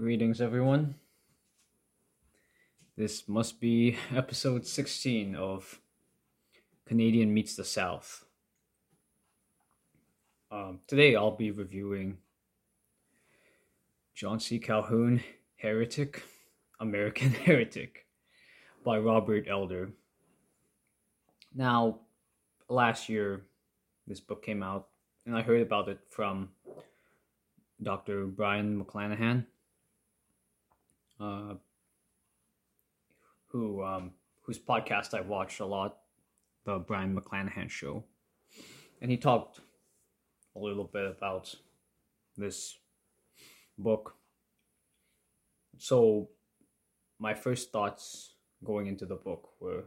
Greetings, everyone. This must be episode 16 of Canadian Meets the South. Um, today I'll be reviewing John C. Calhoun, Heretic, American Heretic by Robert Elder. Now, last year, this book came out, and I heard about it from Dr. Brion McClanahan, uh, who um, whose podcast I watched a lot, the Brion McClanahan Show, and he talked a little bit about this book. So, my first thoughts going into the book were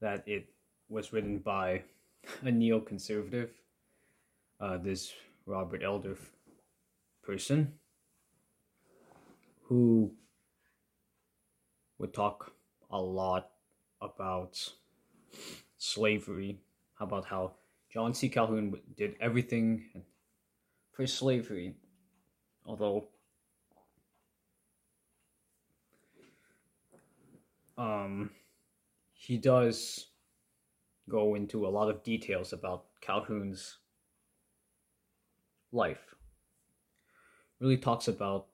that it was written by a neoconservative, uh, this Robert Elder person, who would talk a lot about slavery, about how John C. Calhoun did everything for slavery, although um, he does go into a lot of details about Calhoun's life. Really talks about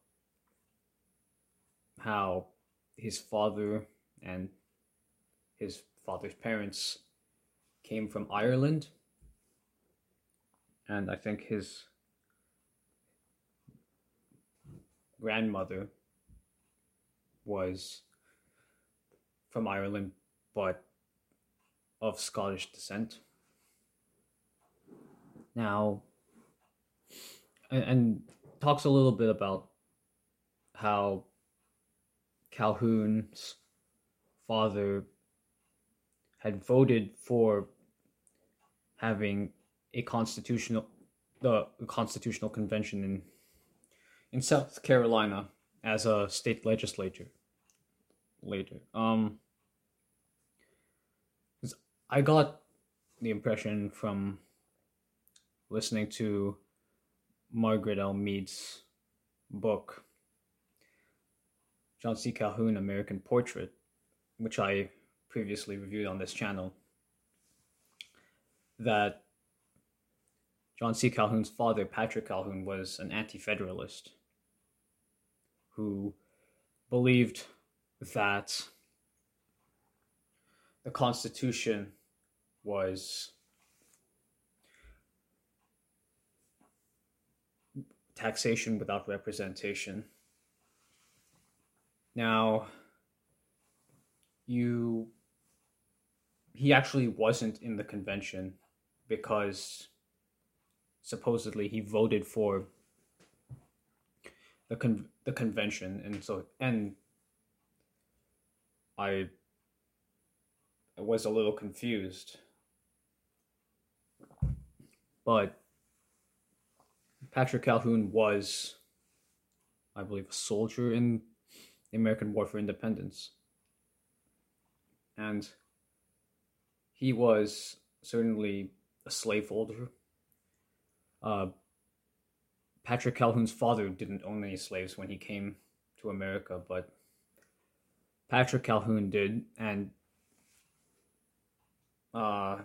how his father and his father's parents came from Ireland. And I think his grandmother was from Ireland, but of Scottish descent. Now, and, and talks a little bit about how Calhoun's father had voted for having a constitutional the constitutional convention in in South Carolina as a state legislature later. Um I got the impression from listening to Margaret L. Mead's book, John C. Calhoun American Portrait, which I previously reviewed on this channel, that John C. Calhoun's father, Patrick Calhoun, was an anti federalist who believed that the Constitution was taxation without representation. Now, you he actually wasn't in the convention because supposedly he voted for the con- the convention. And so and I was a little confused. But Patrick Calhoun was, I believe, a soldier in the American War for Independence. And he was certainly a slaveholder. Uh, Patrick Calhoun's father didn't own any slaves when he came to America, but Patrick Calhoun did, and uh,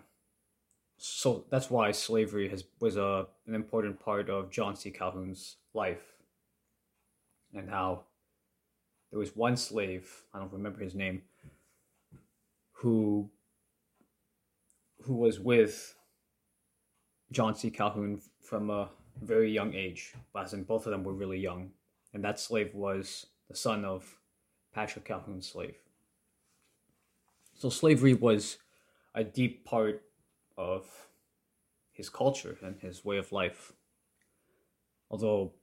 so that's why slavery has was a an important part of John C. Calhoun's life, and how there was one slave I don't remember his name who who was with John C. Calhoun from a very young age, as in both of them were really young, and that slave was the son of Patrick Calhoun's slave. So slavery was a deep part of his culture and his way of life. Although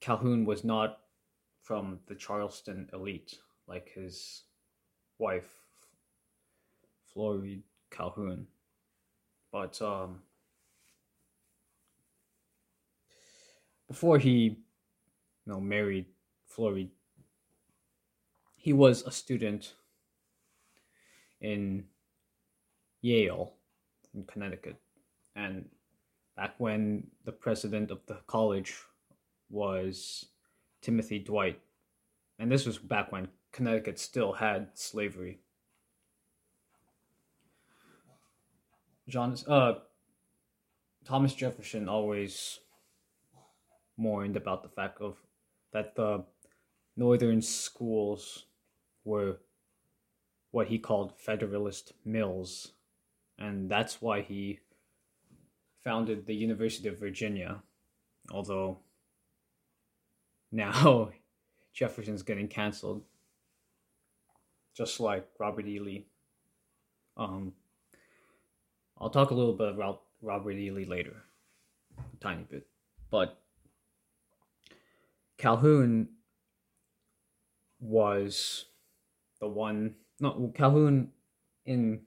Calhoun was not from the Charleston elite like his wife, Florrie Calhoun. But um, before he you know, married Florrie, he was a student in Yale in Connecticut. And back when the president of the college was Timothy Dwight. And this was back when Connecticut still had slavery. John, uh, Thomas Jefferson always mourned about the fact of that the northern schools were what he called Federalist mills, and that's why he founded the University of Virginia. Although now Jefferson's getting canceled, just like Robert E. Lee. Um, I'll talk a little bit about Robert E. Lee later, a tiny bit, but Calhoun was the one. No, Calhoun in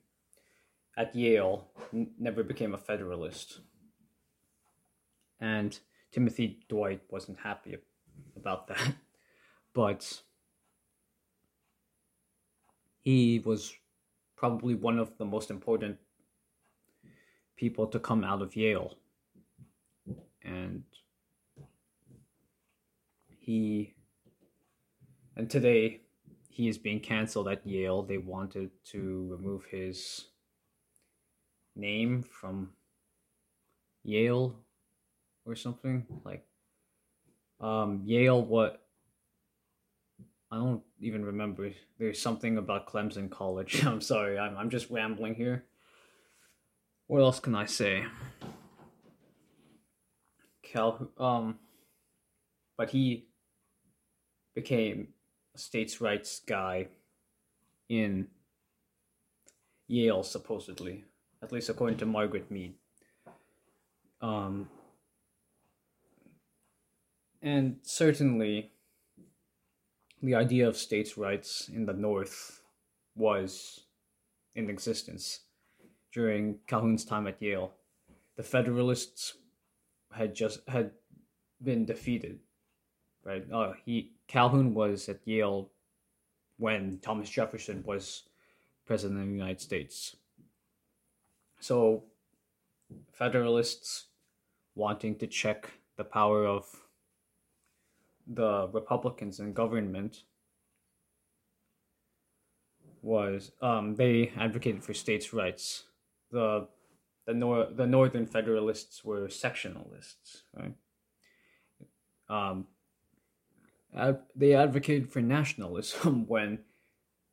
at Yale n- never became a Federalist, and Timothy Dwight wasn't happy about that, but he was probably one of the most important people to come out of Yale, and he and today he is being canceled at Yale. They wanted to remove his name from Yale or something like um Yale what I don't even remember. There's something about Clemson College. I'm sorry. I'm I'm just rambling here. What else can I say? Cal um but he became a states' rights guy in Yale, supposedly, at least according to Margaret Mead. Um, and certainly, the idea of states' rights in the North was in existence during Calhoun's time at Yale. The Federalists had just had been defeated right? Uh, he Calhoun was at Yale when Thomas Jefferson was president of the United States. So, Federalists wanting to check the power of the Republicans in government was um, they advocated for states' rights. The the nor- the Northern Federalists were sectionalists, right? Um, they advocated for nationalism when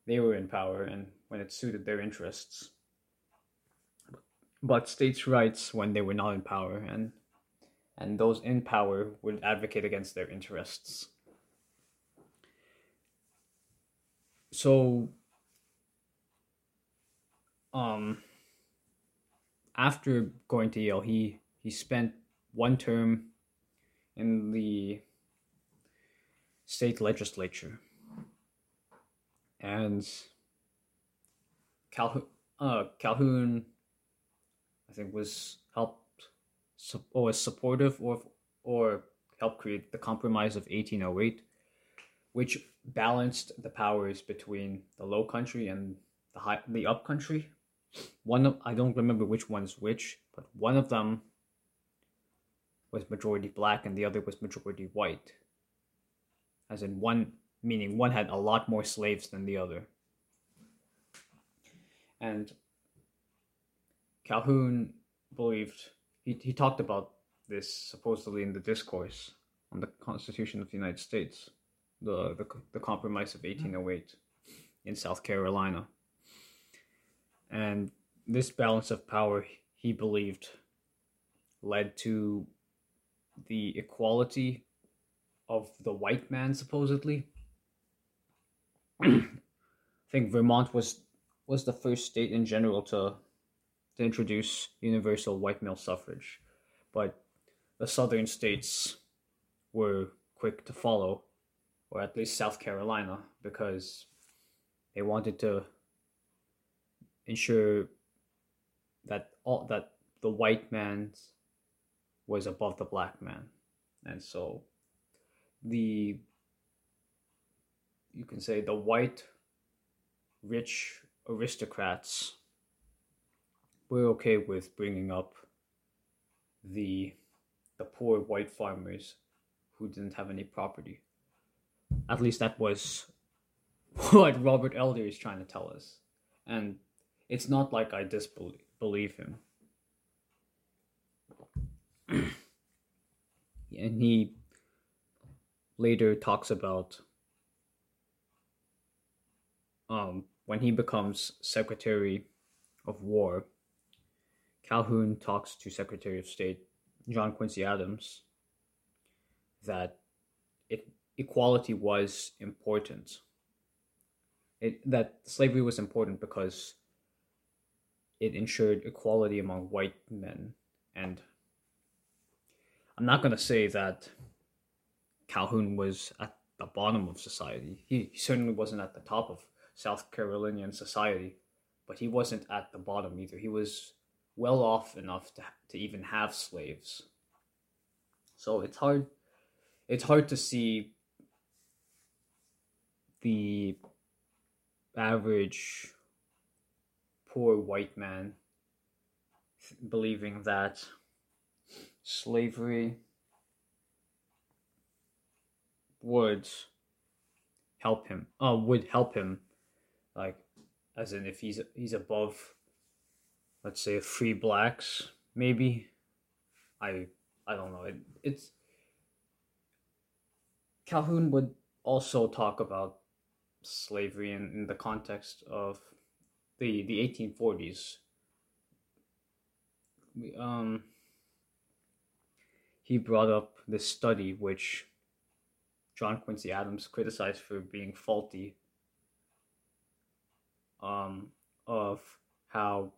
they were in power and when it suited their interests, but states' rights when they were not in power, and and those in power would advocate against their interests. So, um, after going to Yale, he he spent one term in the state legislature. And Calhoun, uh, Calhoun, I think, was or was supportive or or helped create the Compromise of 1808, which balanced the powers between the Low Country and the high, the Up Country. One of I don't remember which one's which, but one of them was majority black and the other was majority white as in one meaning one had a lot more slaves than the other. And Calhoun believed he, he talked about this supposedly in the discourse on the Constitution of the United States, the the, the Compromise of hmm. 1808 in South Carolina. And this balance of power, he believed, led to the equality of the white man supposedly. I think Vermont was was the first state in general to to introduce universal white male suffrage, but the southern states were quick to follow, or at least South Carolina, because they wanted to ensure that all that the white man was above the black man, and so the you can say the white rich aristocrats were okay with bringing up the the poor white farmers who didn't have any property. At least that was what Robert Elder is trying to tell us. And it's not like I disbelieve him. and he later talks about um, when he becomes Secretary of War, Calhoun talks to Secretary of State John Quincy Adams that it, equality was important. It, that slavery was important because it ensured equality among white men. And I'm not going to say that Calhoun was at the bottom of society. He, he certainly wasn't at the top of South Carolinian society, but he wasn't at the bottom either. He was well off enough to, to even have slaves. So it's hard it's hard to see the average poor white man believing that slavery would help him uh would help him like as in if he's he's above let's say free blacks maybe. I i don't know. It, it's calhoun would also talk about slavery in, in the context of the the 1840s we, um he brought up this study which John Quincy Adams criticized for being faulty um, of how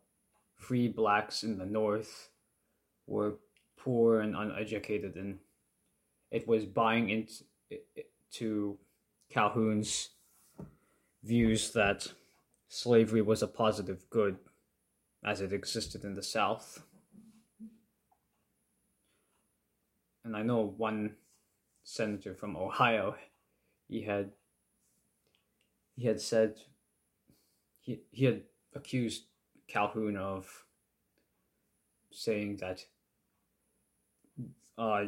free blacks in the North were poor and uneducated, and it was buying into Calhoun's views that slavery was a positive good as it existed in the South. And I know one senator from Ohio, he had he had said he, he had accused Calhoun of saying that uh,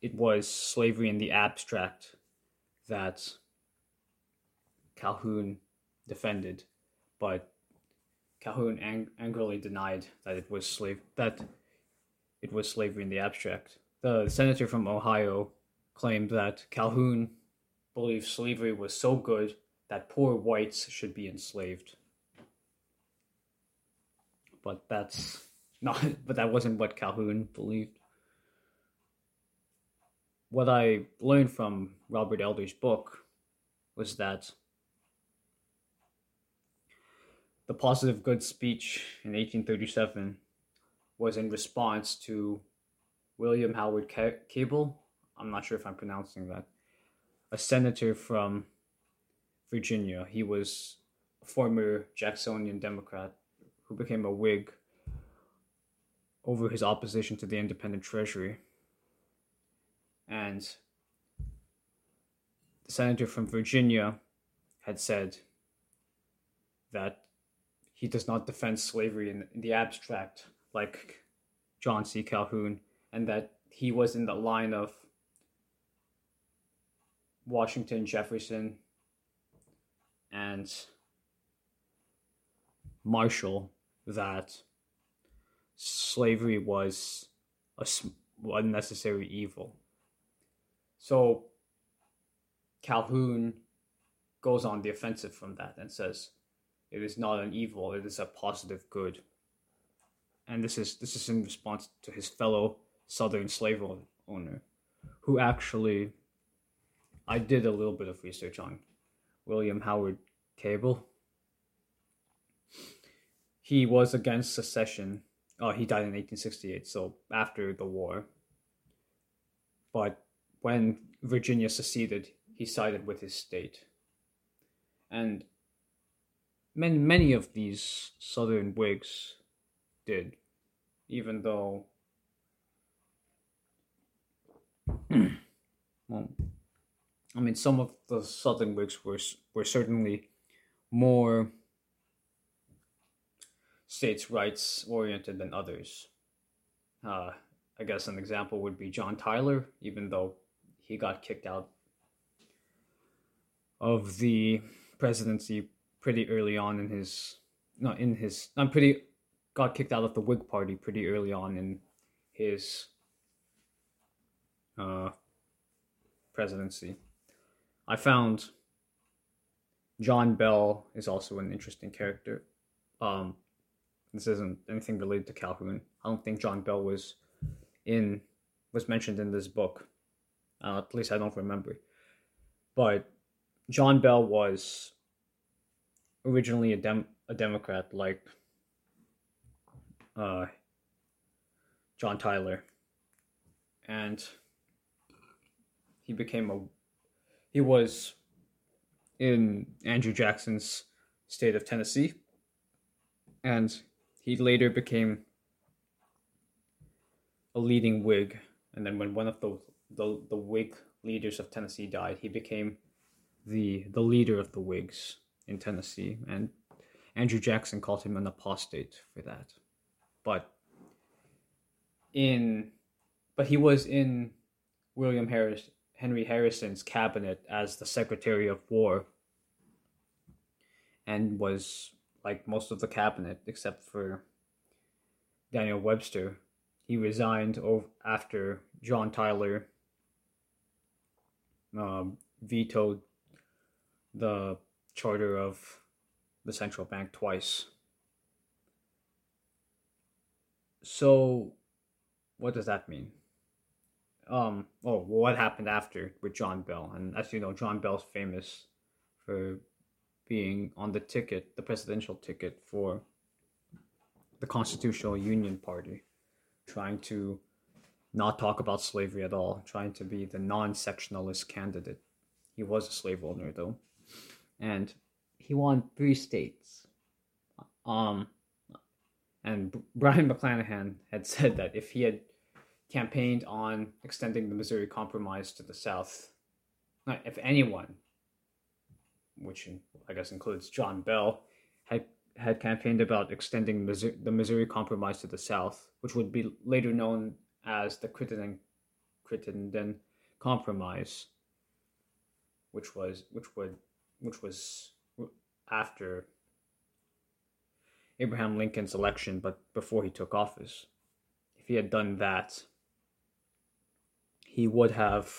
it was slavery in the abstract that Calhoun defended, but Calhoun ang- angrily denied that it was slave that it was slavery in the abstract. The senator from Ohio claimed that Calhoun believed slavery was so good that poor whites should be enslaved. But that's not but that wasn't what Calhoun believed. What I learned from Robert Elder's book was that the positive good speech in 1837 was in response to William Howard Cable. I'm not sure if I'm pronouncing that. A senator from Virginia. He was a former Jacksonian Democrat who became a Whig over his opposition to the independent treasury. And the senator from Virginia had said that he does not defend slavery in, the abstract like John C. Calhoun, and that he was in the line of Washington, Jefferson, and Marshall that slavery was a unnecessary evil. So Calhoun goes on the offensive from that and says it is not an evil, it is a positive good. And this is this is in response to his fellow southern slave owner who actually I did a little bit of research on William Howard Cable. He was against secession. Oh, he died in 1868, so after the war. But when Virginia seceded, he sided with his state. And many, many of these Southern Whigs did, even though. well, I mean, some of the Southern Whigs were were certainly more states' rights oriented than others. Uh, I guess an example would be John Tyler, even though he got kicked out of the presidency pretty early on in his not in his not pretty got kicked out of the Whig Party pretty early on in his uh, presidency. I found John Bell is also an interesting character. Um, this isn't anything related to Calhoun. I don't think John Bell was in was mentioned in this book. Uh, at least I don't remember. But John Bell was originally a dem a Democrat, like uh, John Tyler, and he became a he was in Andrew Jackson's state of Tennessee, and he later became a leading Whig. And then when one of the the, the Whig leaders of Tennessee died, he became the the leader of the Whigs in Tennessee, and Andrew Jackson called him an apostate for that. But in but he was in William Harris Henry Harrison's cabinet as the Secretary of War and was like most of the cabinet except for Daniel Webster. He resigned after John Tyler um, vetoed the charter of the central bank twice. So, what does that mean? Um, oh, what happened after with John Bell? And as you know, John Bell's famous for being on the ticket, the presidential ticket for the Constitutional Union Party, trying to not talk about slavery at all, trying to be the non sectionalist candidate. He was a slave owner, though and he won three states. Um, and Brion McClanahan had said that if he had campaigned on extending the Missouri Compromise to the South, if anyone, which I guess includes John Bell, had had campaigned about extending Missouri, the Missouri Compromise to the South, which would be later known as the Crittenden, Crittenden Compromise, which was which would which was after Abraham Lincoln's election, but before he took office. If he had done that, he would have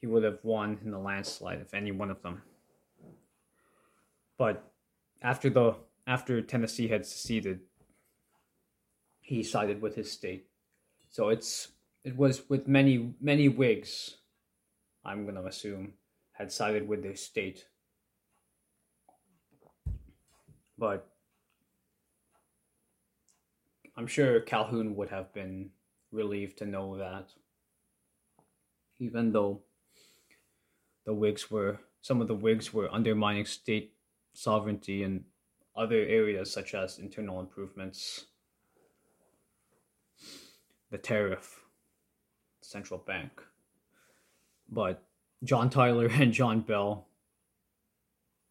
he would have won in the landslide if any one of them. But after the after Tennessee had seceded, he sided with his state. So it's it was with many many Whigs, I'm gonna assume, had sided with the state. But I'm sure Calhoun would have been relieved to know that, even though the Whigs were, some of the Whigs were undermining state sovereignty in other areas such as internal improvements, the tariff, central bank. But John Tyler and John Bell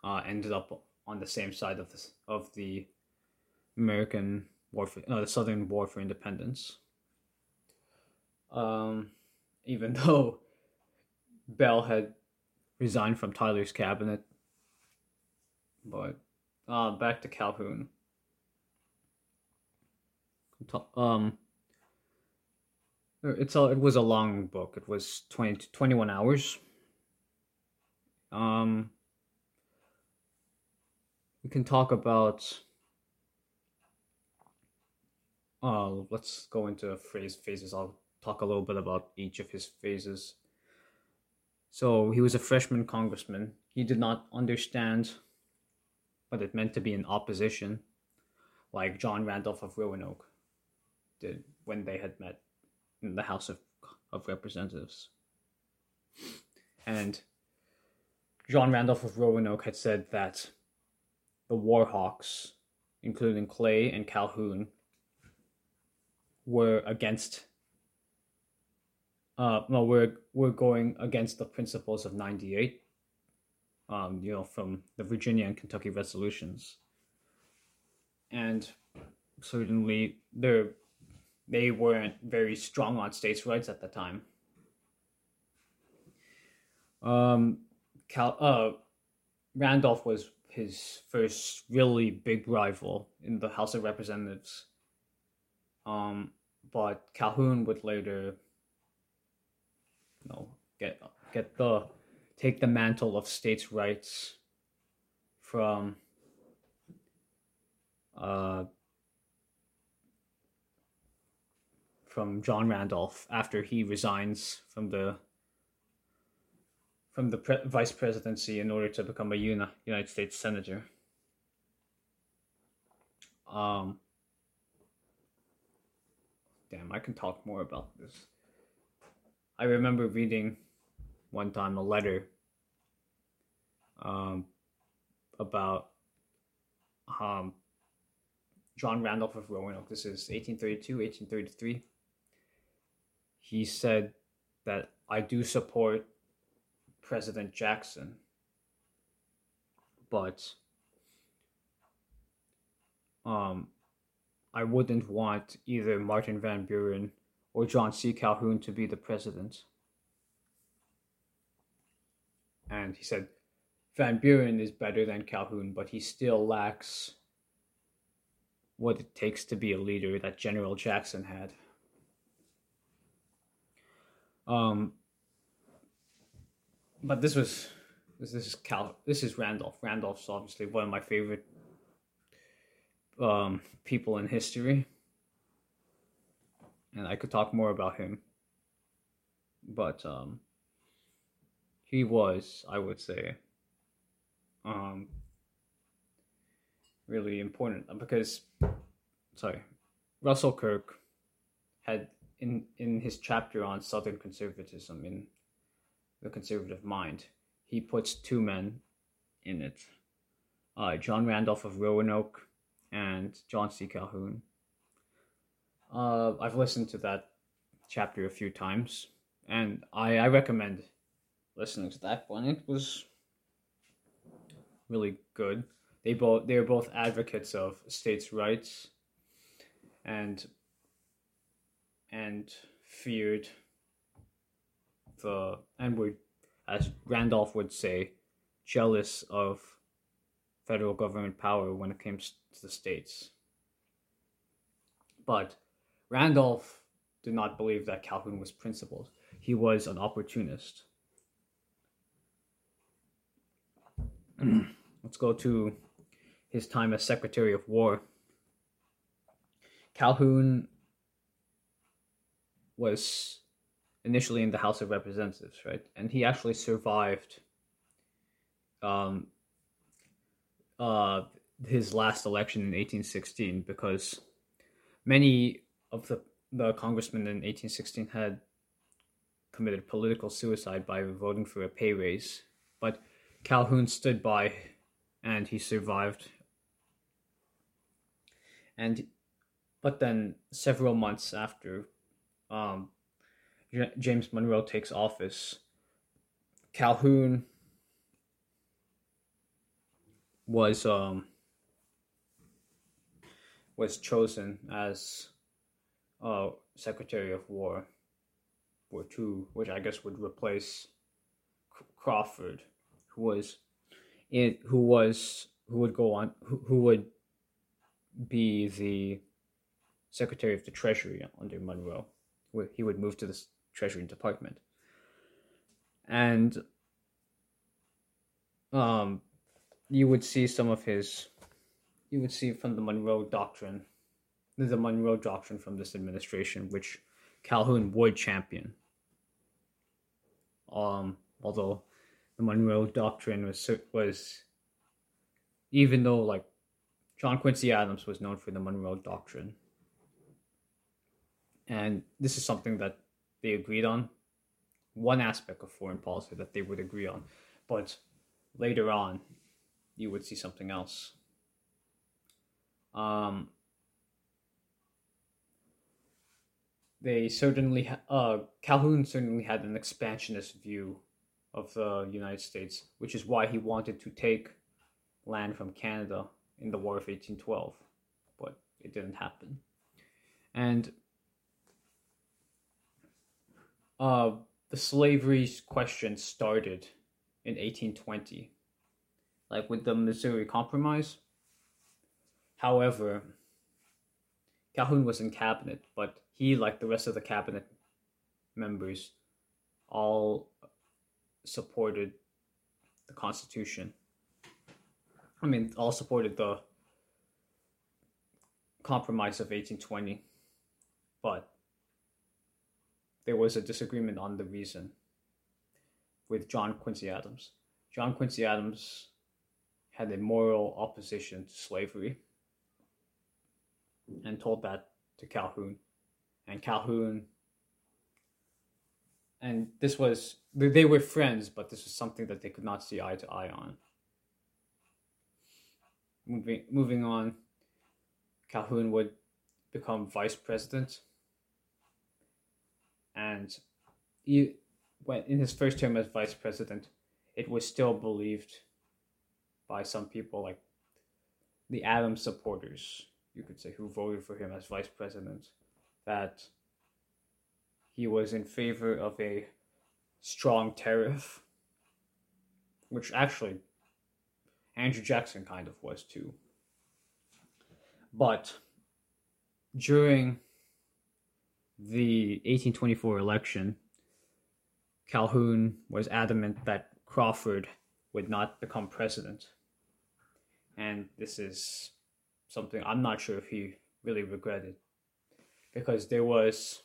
uh, ended up on the same side of the of the American war for uh, the Southern War for Independence. Um, even though Bell had resigned from Tyler's cabinet, but uh, back to Calhoun. Um, it's a, it was a long book. It was 20 21 hours. Um, we can talk about. Uh, let's go into phrase phases. I'll talk a little bit about each of his phases. So he was a freshman congressman. He did not understand what it meant to be in opposition, like John Randolph of Roanoke did when they had met in the House of, of Representatives. And John Randolph of Roanoke had said that the Warhawks, including Clay and Calhoun, were against. Uh, no, we're we're going against the principles of '98. Um, you know, from the Virginia and Kentucky resolutions, and certainly there they weren't very strong on states' rights at the time. Um, Cal, uh, Randolph was his first really big rival in the House of Representatives. Um, but Calhoun would later, know, get get the take the mantle of states' rights from uh, from John Randolph after he resigns from the from the pre- vice presidency in order to become a uni- United States senator. Um, damn, I can talk more about this. I remember reading one time a letter um, about um, John Randolph of Roanoke. This is 1832, 1833 he said that I do support President Jackson, but um, I wouldn't want either Martin Van Buren or John C. Calhoun to be the president. And he said Van Buren is better than Calhoun, but he still lacks what it takes to be a leader that General Jackson had. Um, but this was this, this is Cal this is Randolph. Randolph's obviously one of my favorite um, people in history, and I could talk more about him. But um, he was, I would say, um, really important because, sorry, Russell Kirk had in in his chapter on Southern conservatism in the conservative mind, he puts two men in it, uh, John Randolph of Roanoke and John C. Calhoun. Uh, I've listened to that chapter a few times, and I, I recommend listening to that one. It was really good. They both they are both advocates of states' rights, and and feared the and would as Randolph would say jealous of federal government power when it comes to the states. But Randolph did not believe that Calhoun was principled. He was an opportunist. Let's go to his time as Secretary of War. Calhoun was initially in the House of Representatives, right? And he actually survived um, uh, his last election in 1816 because many of the, the congressmen in 1816 had committed political suicide by voting for a pay raise. But Calhoun stood by and he survived. And but then several months after um, J- James Monroe takes office, Calhoun was um, was chosen as uh, Secretary of War, War Two, which I guess would replace Crawford, who was it, who was who would go on, who, who would be the Secretary of the Treasury under Monroe he would move to the Treasury Department. And um, you would see some of his, you would see from the Monroe Doctrine, the Monroe Doctrine from this administration, which Calhoun would champion. Um, although the Monroe Doctrine was was, even though like John Quincy Adams was known for the Monroe Doctrine, and this is something that they agreed on. One aspect of foreign policy that they would agree on, but later on, you would see something else. Um, they certainly, uh, Calhoun certainly had an expansionist view of the United States, which is why he wanted to take land from Canada in the War of 1812, but it didn't happen. And uh, the slavery question started in 1820, like with the Missouri Compromise. However, Calhoun was in cabinet, but he, like the rest of the cabinet members, all supported the Constitution. I mean, all supported the Compromise of 1820, but there was a disagreement on the reason with John Quincy Adams. John Quincy Adams had a moral opposition to slavery and told that to Calhoun. And Calhoun, and this was, they were friends, but this was something that they could not see eye to eye on. Moving, moving on, Calhoun would become vice president. And he, when in his first term as vice president, it was still believed by some people, like the Adams supporters, you could say, who voted for him as vice president, that he was in favor of a strong tariff, which actually Andrew Jackson kind of was too. But during the 1824 election, Calhoun was adamant that Crawford would not become president. And this is something I'm not sure if he really regretted because there was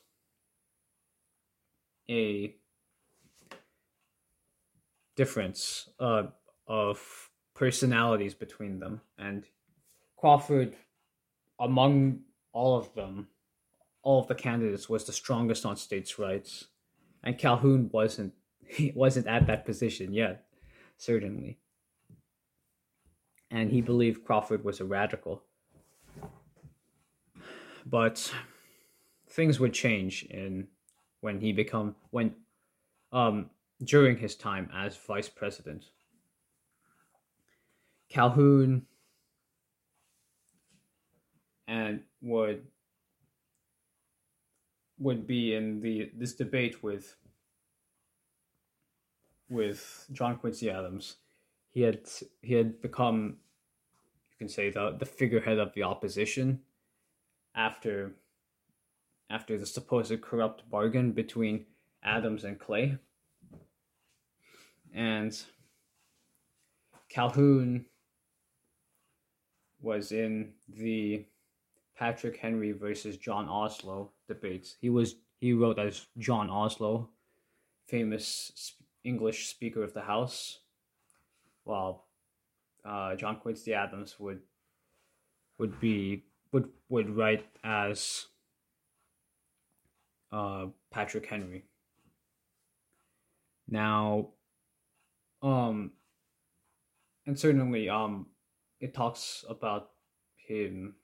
a difference uh, of personalities between them. And Crawford among all of them, all of the candidates was the strongest on states' rights, and Calhoun wasn't. He wasn't at that position yet, certainly. And he believed Crawford was a radical. But things would change in when he become when um during his time as vice president. Calhoun and would would be in the this debate with with John Quincy Adams. He had he had become you can say the the figurehead of the opposition after after the supposed corrupt bargain between Adams and Clay. And Calhoun was in the Patrick Henry versus John Onslow debates. He was he wrote as John Onslow, famous English Speaker of the House, while uh, John Quincy Adams would would be would would write as uh, Patrick Henry. Now, um, and certainly, um, it talks about him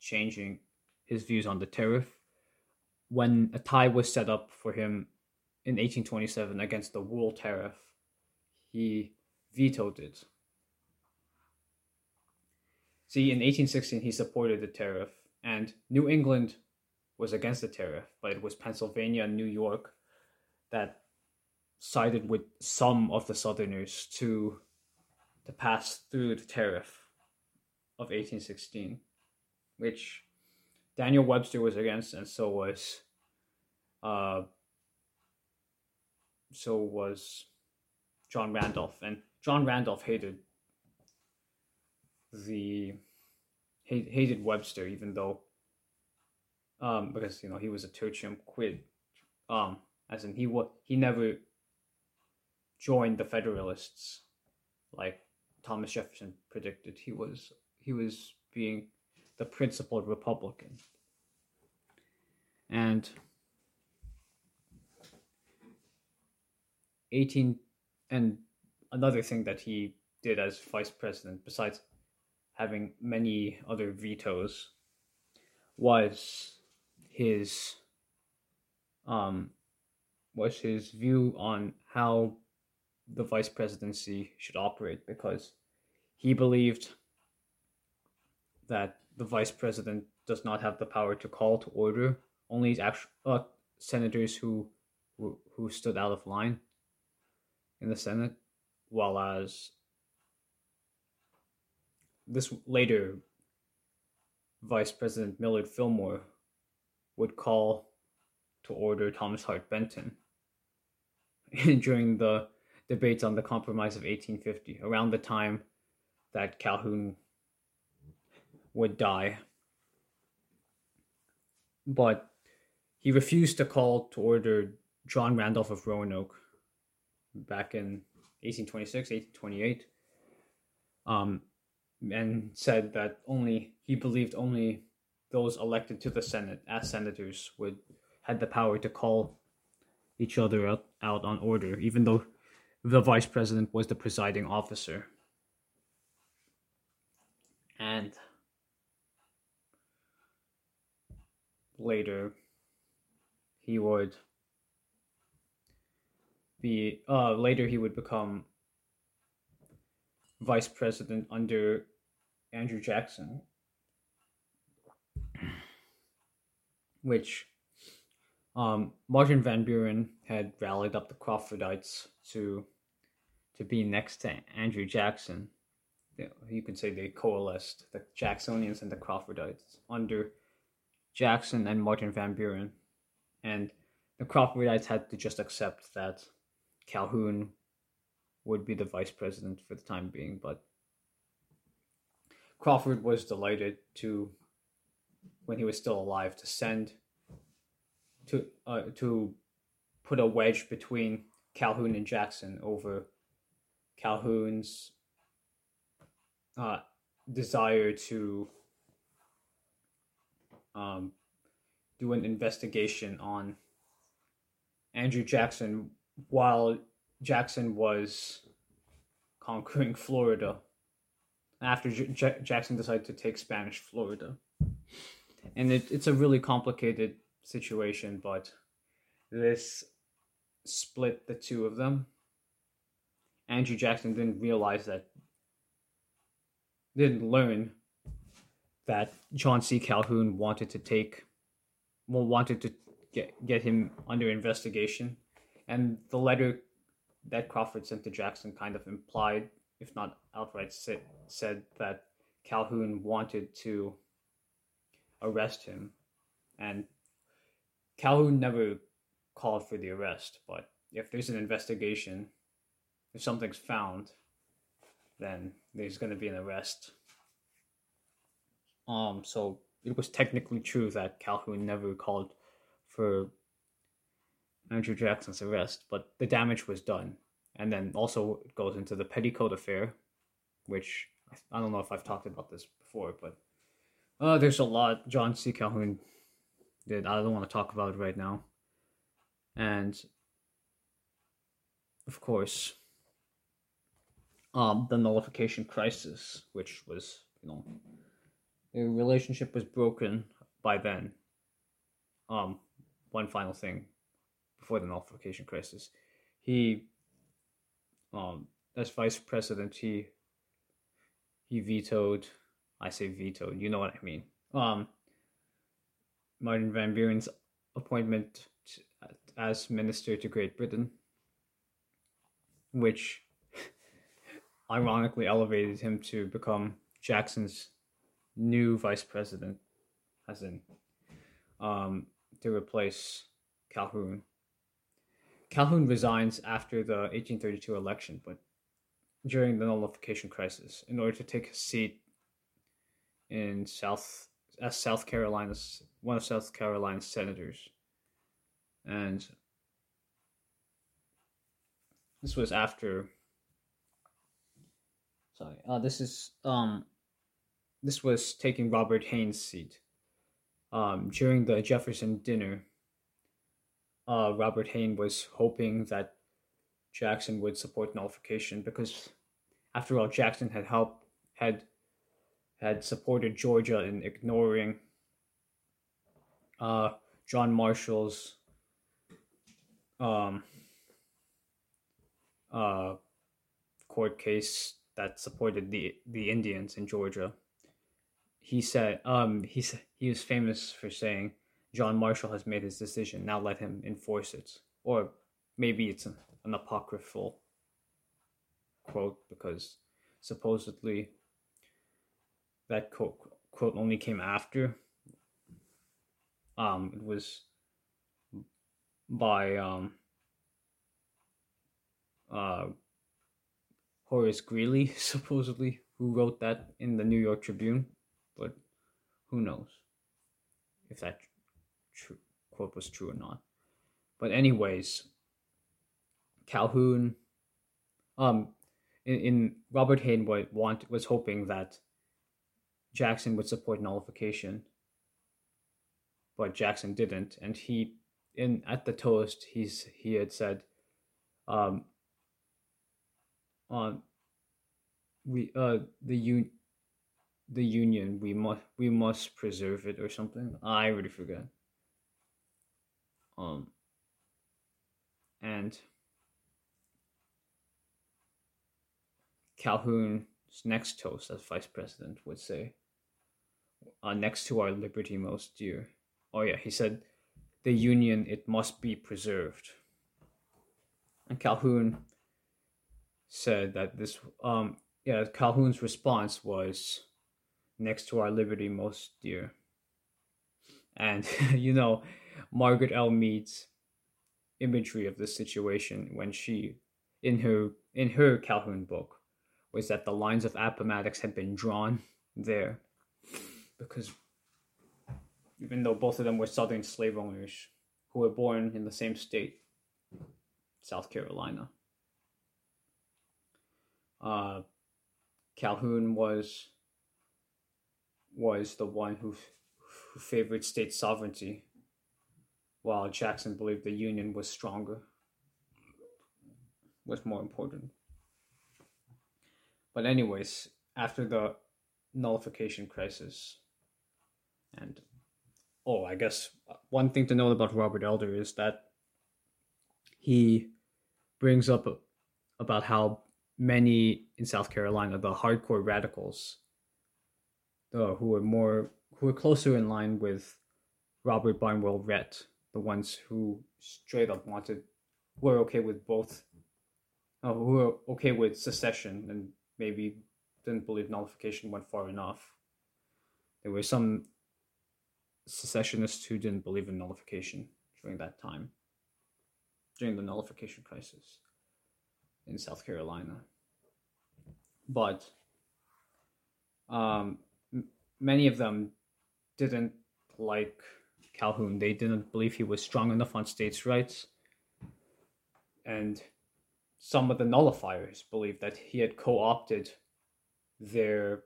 changing his views on the tariff when a tie was set up for him in 1827 against the wool tariff. He vetoed it. See, in 1816, he supported the tariff, and New England was against the tariff, but it was Pennsylvania and New York that sided with some of the Southerners to to pass through the tariff of 1816 which Daniel Webster was against, and so was, uh, so was John Randolph, and John Randolph hated the hated Webster, even though, um, because you know he was a tertium quid, um, as in he was he never joined the Federalists, like Thomas Jefferson predicted. He was he was being the principled Republican. And 18 and another thing that he did as vice president besides having many other vetoes was his um was his view on how the vice presidency should operate because he believed that the vice president does not have the power to call to order. Only actual uh, senators who who, who stood out of line in the Senate, while as this later Vice President Millard Fillmore would call to order Thomas Hart Benton during the debates on the Compromise of 1850, around the time that Calhoun would die. But he refused to call to order John Randolph of Roanoke back in 1826, 1828, um, and said that only he believed only those elected to the Senate as senators would had the power to call each other out, out on order, even though the vice president was the presiding officer. And later, he would be uh later he would become vice president under Andrew Jackson which um, Martin Van Buren had rallied up the Crawfordites to to be next to Andrew Jackson. You could say they coalesced, the Jacksonians and the Crawfordites, under Jackson and Martin Van Buren. And the Crawfordites had to just accept that Calhoun would be the vice president for the time being, but Crawford was delighted to, when he was still alive, to send to uh, to put a wedge between Calhoun and Jackson over Calhoun's uh, desire to um, do an investigation on Andrew Jackson while Jackson was conquering Florida after J- Jackson decided to take Spanish Florida. And it, it's a really complicated situation, but this split the two of them. Andrew Jackson didn't realize that, didn't learn that John C. Calhoun wanted to take, well, wanted to get, get him under investigation. And the letter that Crawford sent to Jackson kind of implied, if not outright said, said that Calhoun wanted to arrest him. And Calhoun never called for the arrest, but if there's an investigation, if something's found, then there's going to be an arrest. Um, so it was technically true that Calhoun never called for Andrew Jackson's arrest, but the damage was done. And then also goes into the Petticoat affair, which I don't know if I've talked about this before, but uh, there's a lot. John C. Calhoun that I don't want to talk about right now. And of course, um, the nullification crisis, which was, you know, the relationship was broken by then. Um, one final thing before the nullification crisis, he, um, as vice president, he he vetoed. I say vetoed. You know what I mean. Um, Martin Van Buren's appointment to, as minister to Great Britain, which ironically elevated him to become Jackson's new vice president, as in um, to replace Calhoun. Calhoun resigns after the 1832 election, but during the nullification crisis, in order to take a seat in South as South Carolina's one of South Carolina's senators, and this was after. Sorry, uh, this is um, this was taking Robert Hayne's seat. Um, during the Jefferson dinner, uh, Robert Hayne was hoping that Jackson would support nullification because, after all, Jackson had helped had had supported Georgia in ignoring uh, John Marshall's um, uh, court case that supported the the Indians in Georgia. He said um, he he was famous for saying John Marshall has made his decision. Now let him enforce it. or maybe it's an, an apocryphal quote because supposedly that quote, quote only came after. Um, it was by um, uh, Horace Greeley, supposedly, who wrote that in the New York Tribune, but who knows if that tr- quote was true or not. But anyways, Calhoun, um, in, in Robert Hayne was want was hoping that Jackson would support nullification, but Jackson didn't, and he in at the toast he's he had said, um, on we uh the un the union we must we must preserve it or something. I already forgot. Um and calhoun's next toast as vice president would say uh, next to our liberty most dear. Oh yeah he said the union it must be preserved. And calhoun said that this um yeah calhoun's response was next to our liberty most dear. And you know margaret l. Mead's imagery of the situation when she in her in her calhoun book was that the lines of appomattox had been drawn there because even though both of them were southern slave owners who were born in the same state south carolina uh, Calhoun was was the one who, who favored state sovereignty, while Jackson believed the Union was stronger, was more important. But anyways, after the nullification crisis, and oh, I guess one thing to note about Robert Elder is that he brings up about how many in South Carolina, the hardcore radicals, the who were more who were closer in line with Robert Barnwell Rhett, the ones who straight up wanted were okay with both, uh, who were okay with secession and maybe didn't believe nullification went far enough. There were some secessionists who didn't believe in nullification during that time, during the nullification crisis in South Carolina. But um, m- many of them didn't like Calhoun. They didn't believe he was strong enough on states' rights. And some of the nullifiers believed that he had co opted their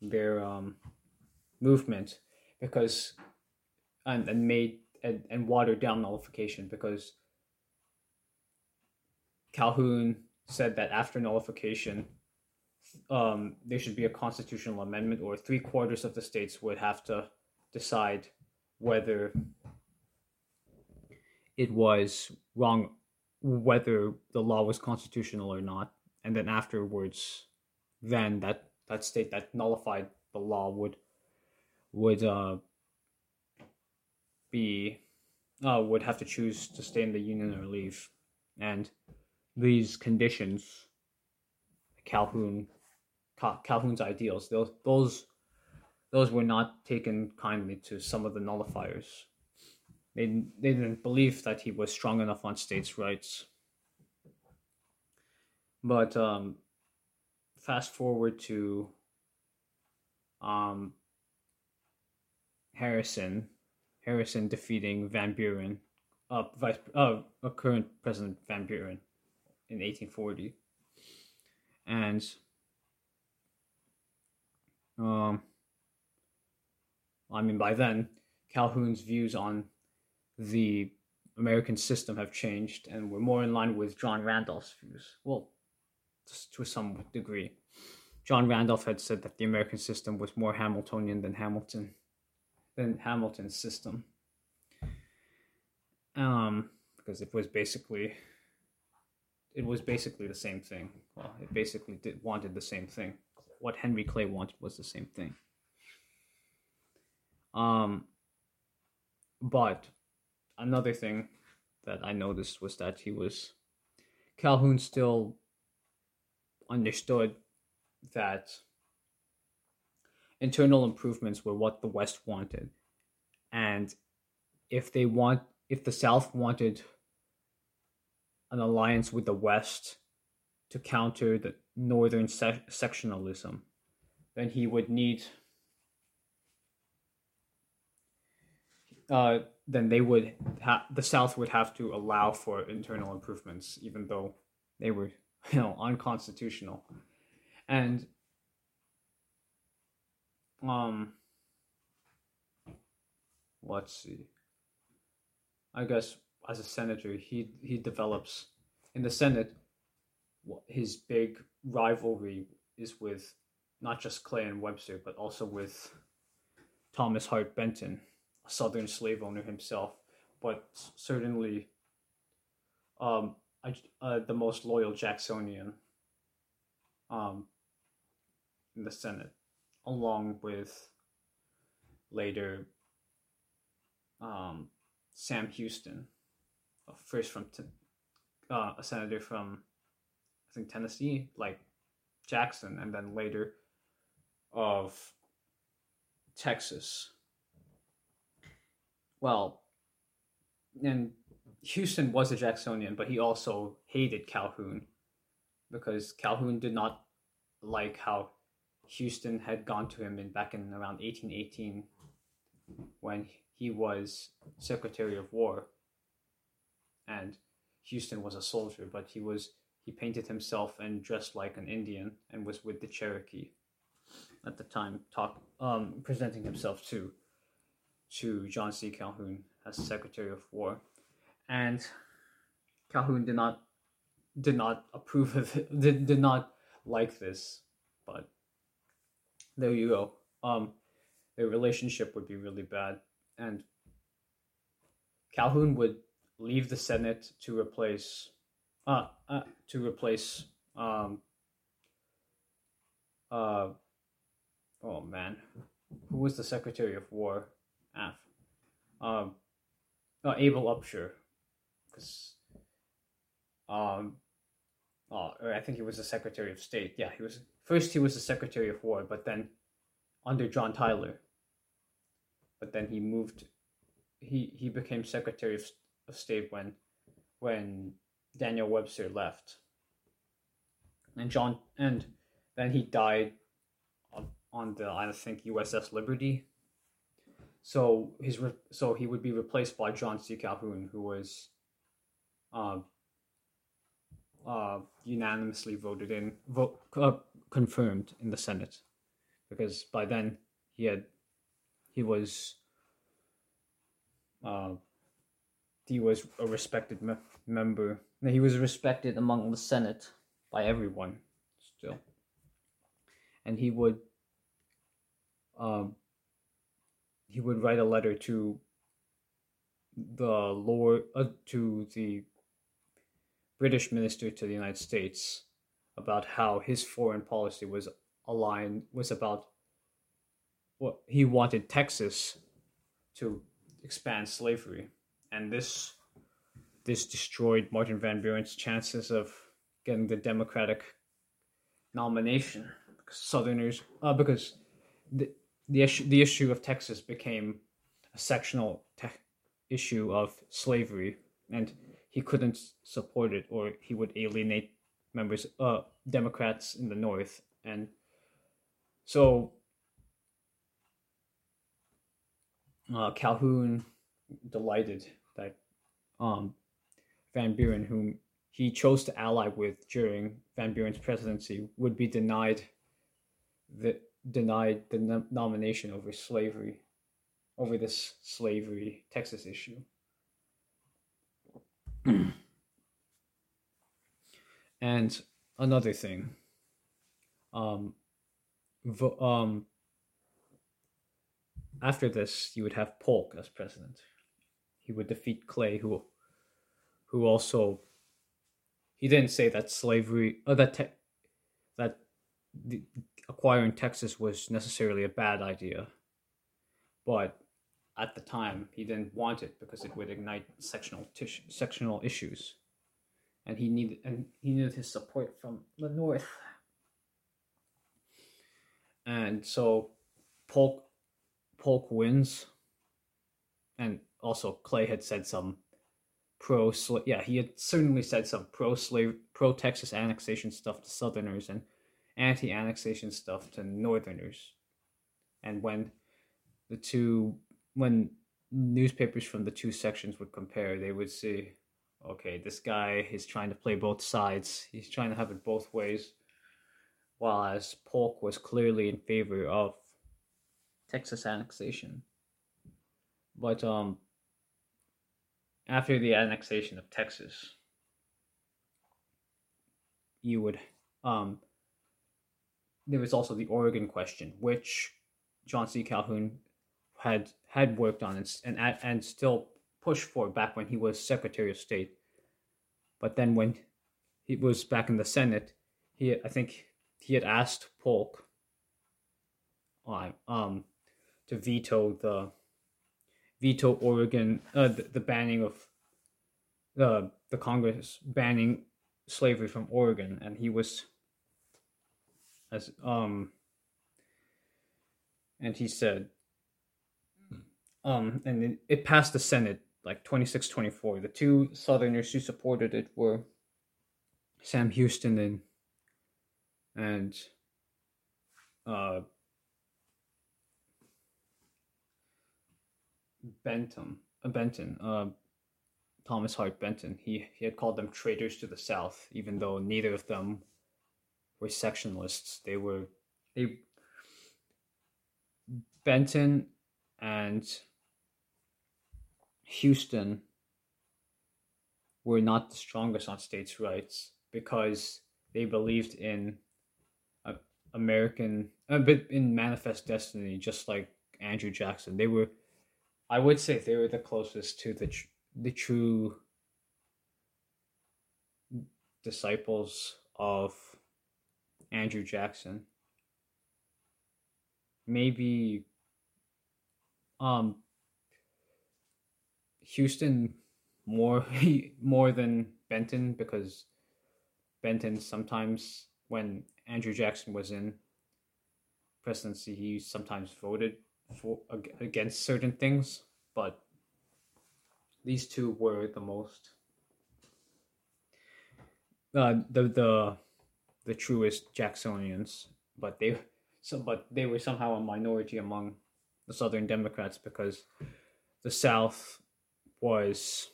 their um, movement because and, and made and, and watered down nullification because Calhoun said that after nullification, um, there should be a constitutional amendment, or three quarters of the states would have to decide whether it was wrong, whether the law was constitutional or not, and then afterwards, then that that state that nullified the law would would uh, be uh, would have to choose to stay in the union or leave, and these conditions, Calhoun, Calhoun's ideals, those those those were not taken kindly to some of the nullifiers. They they didn't believe that he was strong enough on states' rights. But um, fast forward to um, Harrison, Harrison defeating Van Buren, uh, vice, uh, current President Van Buren in 1840. And um, I mean, by then, Calhoun's views on the American system have changed and were more in line with John Randolph's views. Well, to some degree. John Randolph had said that the American system was more Hamiltonian than Hamilton, than Hamilton's system. Um, because it was basically it was basically the same thing. Well, it basically did wanted the same thing. What Henry Clay wanted was the same thing. Um, but another thing that I noticed was that he was Calhoun still understood that internal improvements were what the West wanted. And if they want if the South wanted an alliance with the West to counter the northern se- sectionalism, then he would need uh, then they would ha- the South would have to allow for internal improvements, even though they were you know unconstitutional, and um, let's see. I guess as a senator, he he develops in the Senate. His big rivalry is with not just Clay and Webster, but also with Thomas Hart Benton, a Southern slave owner himself, but certainly um, uh, the most loyal Jacksonian um, in the Senate, along with later um, Sam Houston, first from uh, a senator from I think Tennessee, like Jackson, and then later of Texas. Well, and Houston was a Jacksonian, but he also hated Calhoun because Calhoun did not like how Houston had gone to him in back in around 1818 when he was Secretary of War and Houston was a soldier, but he was he painted himself and dressed like an Indian and was with the Cherokee at the time, talk um, presenting himself to to John C. Calhoun as Secretary of War, and Calhoun did not did not approve of it, did, did not like this, but there you go. Um, their relationship would be really bad, and Calhoun would leave the Senate to replace uh, uh to replace um uh oh man. Who was the Secretary of War? Af um uh, Abel Upshur. Because um oh I think he was the Secretary of State. Yeah he was first he was the Secretary of War but then under John Tyler but then he moved he he became Secretary of, of State when when Daniel Webster left. And John and then he died on, the I think USS Liberty. So his so he would be replaced by John C. Calhoun, who was uh, uh, unanimously voted in, vote, uh, confirmed in the Senate, because by then he had he was uh, he was a respected me- member. He was respected among the Senate by everyone still, and he would um, he would write a letter to the Lord uh, to the British minister to the United States about how his foreign policy was aligned was about what he wanted Texas to expand slavery, and this this destroyed Martin Van Buren's chances of getting the Democratic nomination. Southerners, uh, because the the issue the issue of Texas became a sectional te- issue of slavery, and he couldn't support it, or he would alienate members, uh, Democrats in the North, and so uh, Calhoun delighted that um, Van Buren, whom he chose to ally with during Van Buren's presidency, would be denied the denied the nom- nomination over slavery, over this slavery Texas issue. and another thing, um, vo- um, after this, you would have Polk as president. He would defeat Clay, who, who also, he didn't say that slavery, or that te- that the, acquiring Texas was necessarily a bad idea, but at the time he didn't want it because it would ignite sectional tish- sectional issues, and he needed and he needed his support from the North. And so, Polk Polk wins, and also Clay had said some pro yeah he had certainly said some pro slave pro Texas annexation stuff to Southerners and anti annexation stuff to Northerners, and when the two when newspapers from the two sections would compare, they would see, okay, this guy is trying to play both sides. He's trying to have it both ways. While as Polk was clearly in favor of Texas annexation. But um after the annexation of Texas, you would um there was also the Oregon question, which John C. Calhoun had had worked on and and, and still pushed for back when he was Secretary of State. But then when he was back in the Senate, he I think he had asked Polk um to veto the veto Oregon uh, the, the banning of the the Congress banning slavery from Oregon, and he was as um and he said um, and it, it passed the Senate like 26 24. The two Southerners who supported it were Sam Houston and and uh, Benton, uh, Benton, uh, Thomas Hart Benton. He he had called them traitors to the South, even though neither of them were sectionalists. They were they Benton and Houston were not the strongest on states' rights because they believed in American, a bit in manifest destiny, just like Andrew Jackson. They were, I would say, they were the closest to the the true disciples of Andrew Jackson. Maybe, um, Houston more more than Benton because Benton sometimes when Andrew Jackson was in presidency he sometimes voted for against certain things but these two were the most uh, the the the truest Jacksonians but they so but they were somehow a minority among the southern democrats because the south was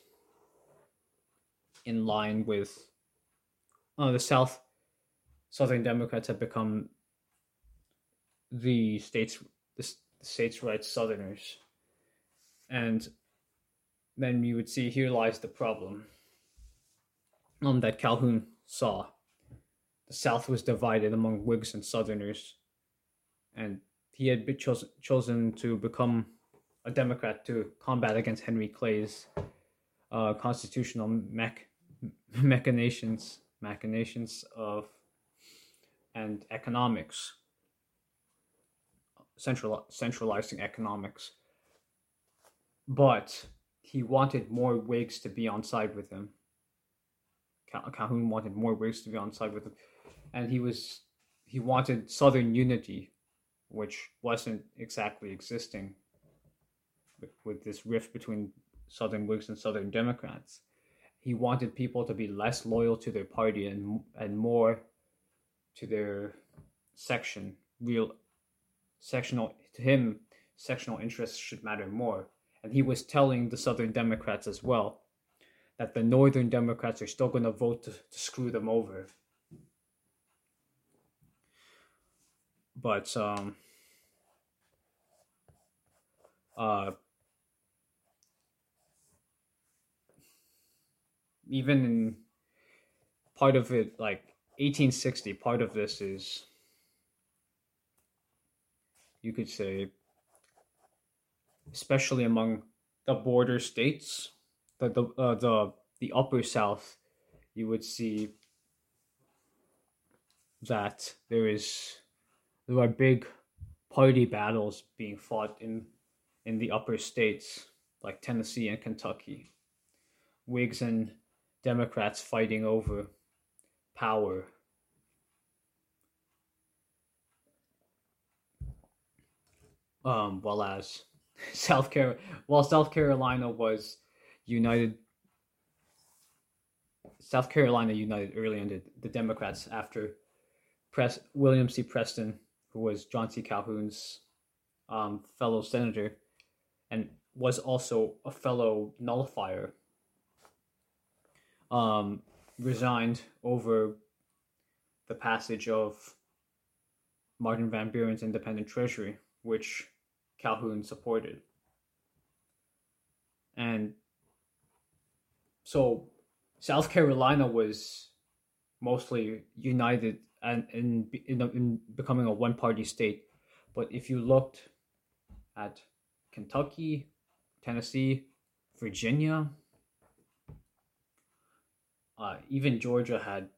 in line with uh, the South Southern Democrats have become the states the, states' rights Southerners, and then you would see here lies the problem um, that Calhoun saw. The South was divided among Whigs and Southerners, and he had chosen chosen to become a Democrat to combat against Henry Clay's uh, constitutional mech- machinations, machinations of and economics, central centralizing economics. But he wanted more Whigs to be on side with him. Cal- Calhoun wanted more Whigs to be on side with him, and he was he wanted Southern unity, which wasn't exactly existing with, this rift between Southern Whigs and Southern Democrats. He wanted people to be less loyal to their party and and more to their section. Real sectional to him, sectional interests should matter more. And he was telling the Southern Democrats as well that the Northern Democrats are still going to vote to, to screw them over. But um, uh, even in part of it like 1860 part of this is you could say especially among the border states the the uh, the the upper south you would see that there is there are big party battles being fought in in the upper states like Tennessee and Kentucky. Whigs and Democrats fighting over power. Um, while as South Carolina, while South Carolina was united, South Carolina united early under the Democrats after Press William C. Preston, who was John C. Calhoun's um, fellow senator, and was also a fellow nullifier, um, resigned over the passage of Martin Van Buren's independent treasury, which Calhoun supported. And so South Carolina was mostly united and in, in, in becoming a one party state. But if you looked at Kentucky, Tennessee, Virginia, uh, even Georgia had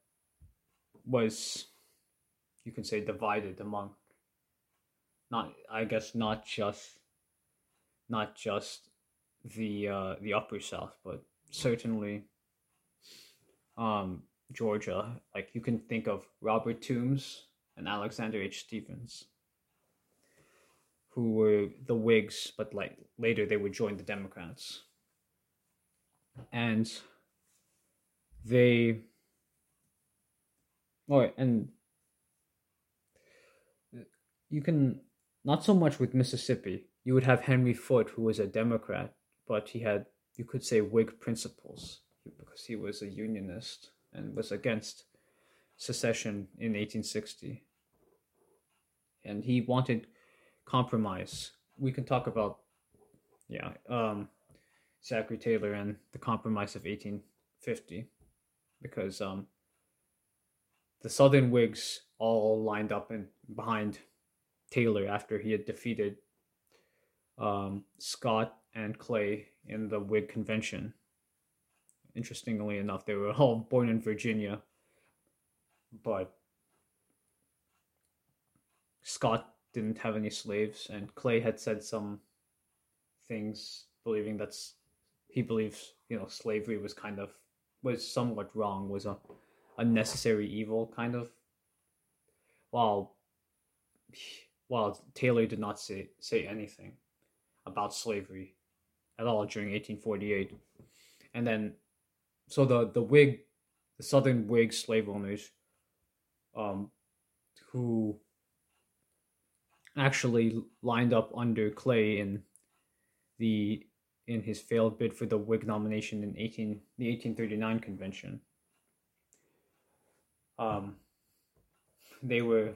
was you can say divided among not I guess not just not just the uh, the upper south, but certainly um, Georgia. Like you can think of Robert Toombs and Alexander H. Stephens, who were the Whigs, but like later they would join the Democrats, and they. Oh, and you can not so much with Mississippi. You would have Henry Foote, who was a Democrat, but he had, you could say, Whig principles because he was a Unionist and was against secession in 1860. And he wanted compromise. We can talk about, yeah, um, Zachary Taylor and the Compromise of 1850, because um, the Southern Whigs all lined up in behind Taylor after he had defeated um, Scott and Clay in the Whig convention. Interestingly enough, they were all born in Virginia, but Scott didn't have any slaves, and Clay had said some things believing that's he believes you know slavery was kind of was somewhat wrong, was a a necessary evil kind of. While while Taylor did not say, say anything about slavery at all during 1848. And then, so the, the Whig, the Southern Whig slave owners, um, who actually lined up under Clay in the in his failed bid for the Whig nomination in 18 the 1839 convention. Um, they were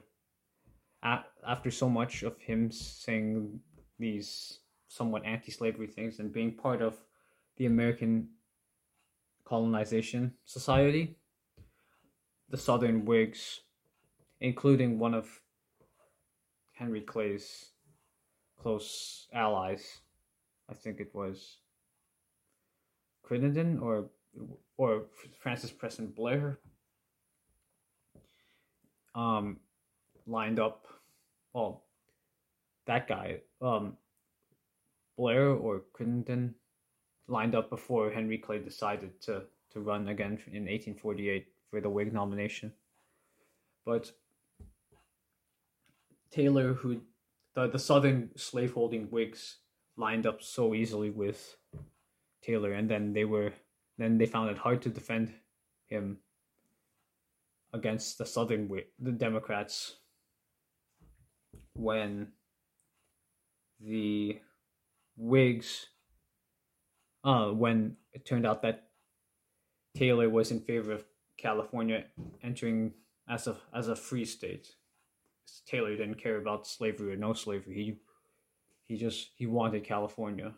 after so much of him saying these somewhat anti-slavery things and being part of the American colonization society, the Southern Whigs, including one of Henry Clay's close allies, I think it was Crittenden or or Francis Preston Blair, um, lined up well, that guy, um, Blair or Crittenden, lined up before Henry Clay decided to, to run again in 1848 for the Whig nomination. But Taylor, who the, the southern slaveholding Whigs lined up so easily with Taylor, and then they were then they found it hard to defend him against the southern the Democrats when the Whigs, uh, when it turned out that Taylor was in favor of California entering as a as a free state. Taylor didn't care about slavery or no slavery. He he just he wanted California.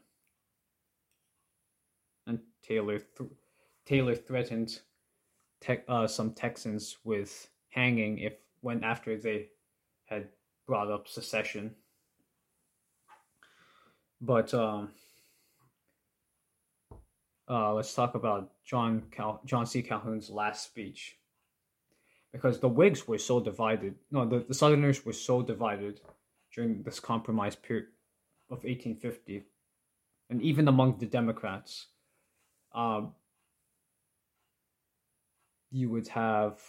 And Taylor th- Taylor threatened te- uh, some Texans with hanging if when after they had brought up secession. But um, uh, let's talk about John Cal- John C. Calhoun's last speech, because the Whigs were so divided. No, the, the Southerners were so divided during this compromise period, of 1850, and even among the Democrats, um, you would have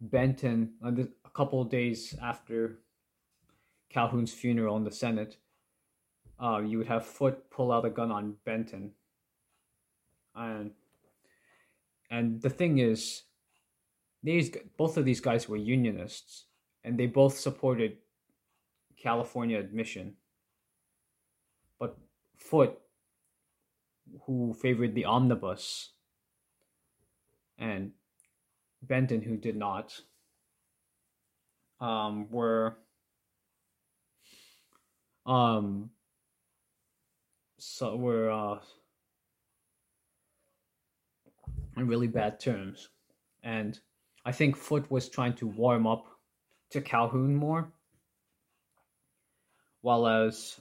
Benton a couple of days after Calhoun's funeral in the Senate. Uh, you would have Foote pull out a gun on Benton, and and the thing is, these both of these guys were unionists, and they both supported California admission. But Foote, who favored the omnibus, and Benton, who did not, um, were um, so were uh, in really bad terms, and I think Foote was trying to warm up to Calhoun more, while as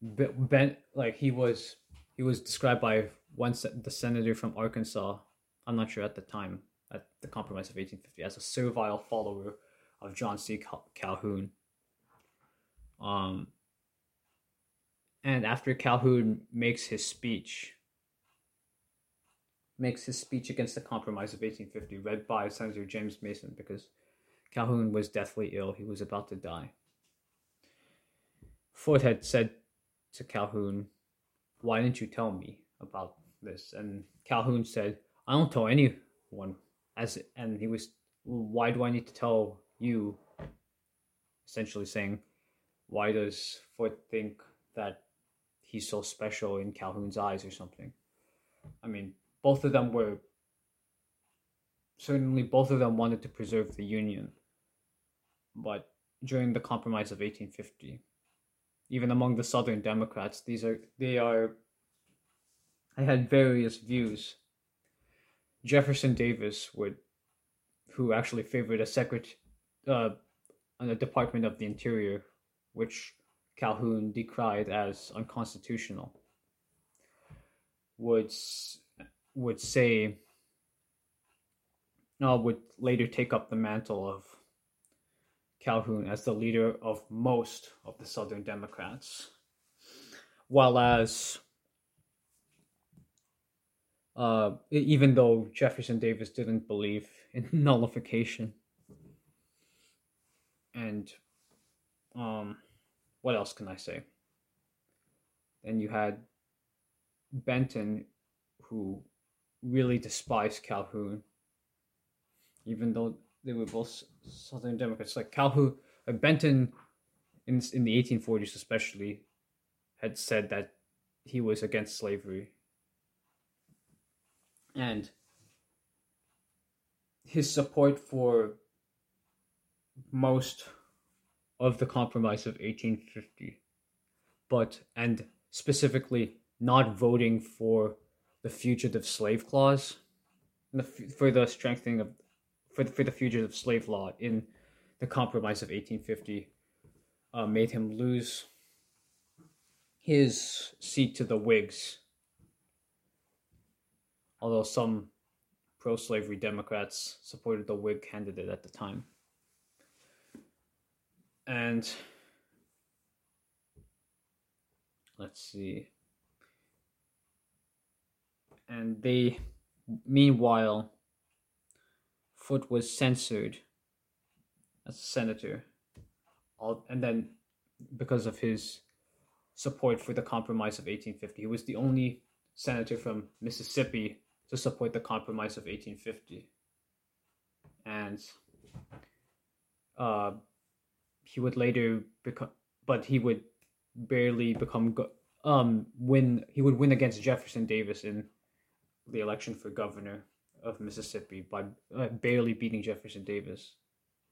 Ben, like he was, he was described by one the senator from Arkansas. I'm not sure at the time at the Compromise of 1850 as a servile follower of John C. Cal- Calhoun. Um, and after Calhoun makes his speech, makes his speech against the Compromise of 1850, read by Senator James Mason, because Calhoun was deathly ill. He was about to die. Foote had said to Calhoun, Why didn't you tell me about this? And Calhoun said, I don't tell anyone. As and he was, why do I need to tell you? Essentially saying, why does Foote think that he's so special in Calhoun's eyes or something? I mean, both of them were certainly both of them wanted to preserve the union but during the compromise of 1850 even among the southern democrats these are they are i had various views. Jefferson davis would who actually favored a secret uh on the department of the interior which calhoun decried as unconstitutional would would say, uh, would later take up the mantle of Calhoun as the leader of most of the Southern Democrats. While as, uh, even though Jefferson Davis didn't believe in nullification. And um, what else can I say? Then you had Benton, who really despised Calhoun, even though they were both Southern Democrats. Like Calhoun, like Benton, in in the 1840s especially, had said that he was against slavery, and his support for most of the compromise of 1850 but and specifically not voting for the fugitive slave clause the, for the strengthening of for the, for the fugitive slave law in the compromise of 1850 uh, made him lose his seat to the whigs. Although some pro-slavery democrats supported the whig candidate at the time. And let's see. And they, meanwhile, Foote was censored as a senator, all, and then because of his support for the Compromise of 1850, he was the only senator from Mississippi to support the Compromise of 1850, and uh, he would later become, but he would barely become um win. He would win against Jefferson Davis in the election for governor of Mississippi by uh, barely beating Jefferson Davis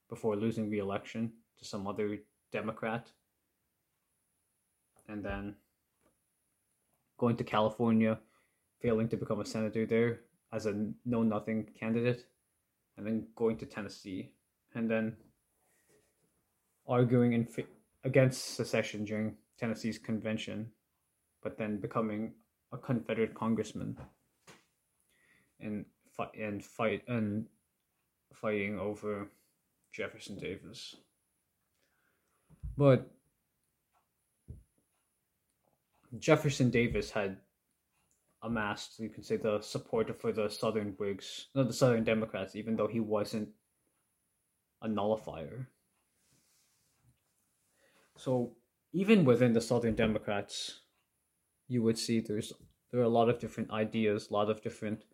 before losing re-election to some other Democrat. And then going to California, failing to become a senator there as a know nothing candidate, and then going to Tennessee, and then arguing in against secession during Tennessee's convention, but then becoming a Confederate congressman and fight and fight and fighting over Jefferson Davis. But Jefferson Davis had amassed, you can say, the support for the Southern Whigs, no, the Southern Democrats, even though he wasn't a nullifier. So even within the Southern Democrats, you would see there's there are a lot of different ideas, a lot of different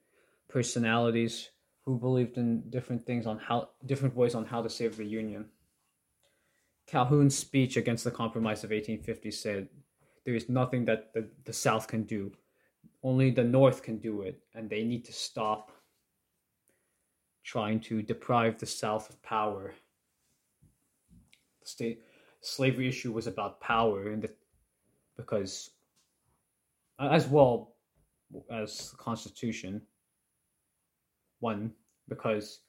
personalities who believed in different things on how different ways on how to save the Union. Calhoun's speech against the Compromise of 1850 said, There is nothing that the, the South can do. Only the North can do it, and they need to stop trying to deprive the South of power. The state slavery issue was about power, and the, because as well as the Constitution, one because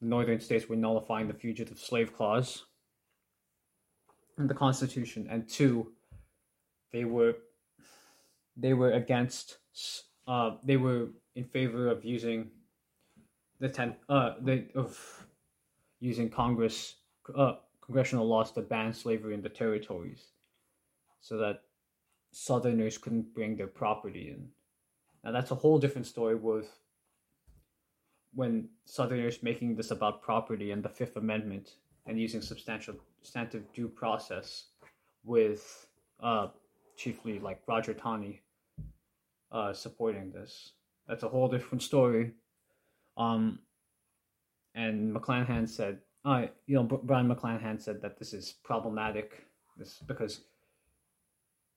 the northern states were nullifying the fugitive slave clause in the Constitution, and two, they were they were against uh, they were in favor of using the ten uh the of using Congress uh congressional laws to ban slavery in the territories, so that Southerners couldn't bring their property in. Now that's a whole different story with when Southerners making this about property and the Fifth Amendment and using substantial substantive due process with uh, chiefly like Roger Taney uh, supporting this. That's a whole different story. Um, and McClanahan said, uh, you know, Brion McClanahan said that this is problematic. This because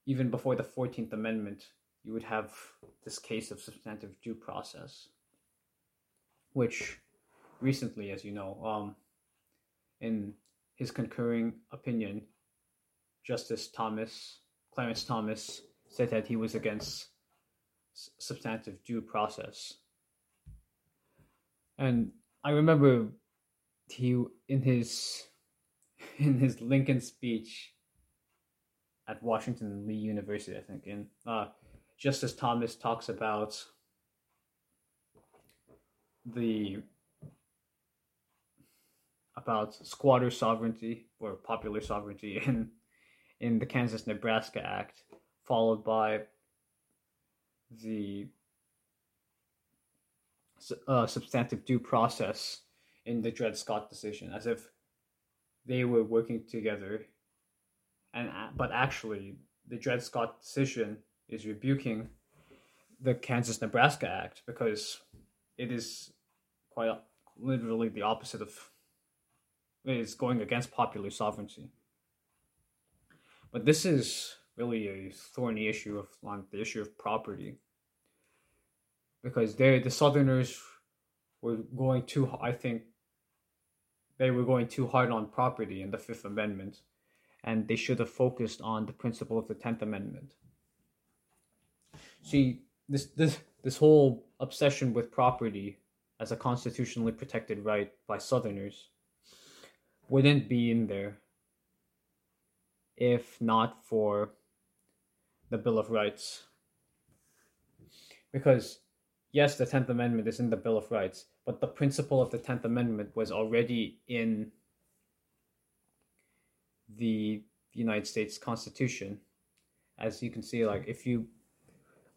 even before the Fourteenth Amendment, you would have this case of substantive due process, which recently, as you know, um, in his concurring opinion, Justice Thomas, Clarence Thomas, said that he was against substantive due process. And I remember he in his in his Lincoln speech at Washington Lee University, I think, in uh, Justice Thomas talks about the about squatter sovereignty or popular sovereignty in in the Kansas Nebraska Act, followed by the uh, substantive due process in the Dred Scott decision, as if they were working together. And but actually, the Dred Scott decision is rebuking the Kansas Nebraska Act because it is quite literally the opposite of is going against popular sovereignty. But this is really a thorny issue of on the issue of property. Because they the Southerners were going too I think they were going too hard on property in the Fifth Amendment, and they should have focused on the principle of the Tenth Amendment. See, this this this whole obsession with property as a constitutionally protected right by Southerners wouldn't be in there if not for the Bill of Rights. Because, yes, the 10th Amendment is in the Bill of Rights, but the principle of the 10th Amendment was already in the United States Constitution. As you can see, like, if you,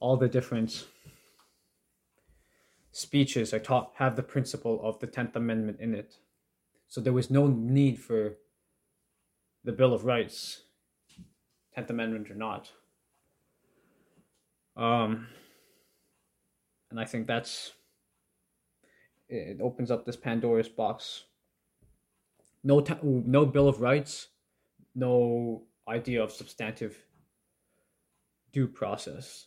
all the different speeches are taught have the principle of the 10th Amendment in it. So there was no need for the Bill of Rights, Tenth Amendment or not. Um, and I think that's it opens up this Pandora's box. No, no Bill of Rights, no idea of substantive due process.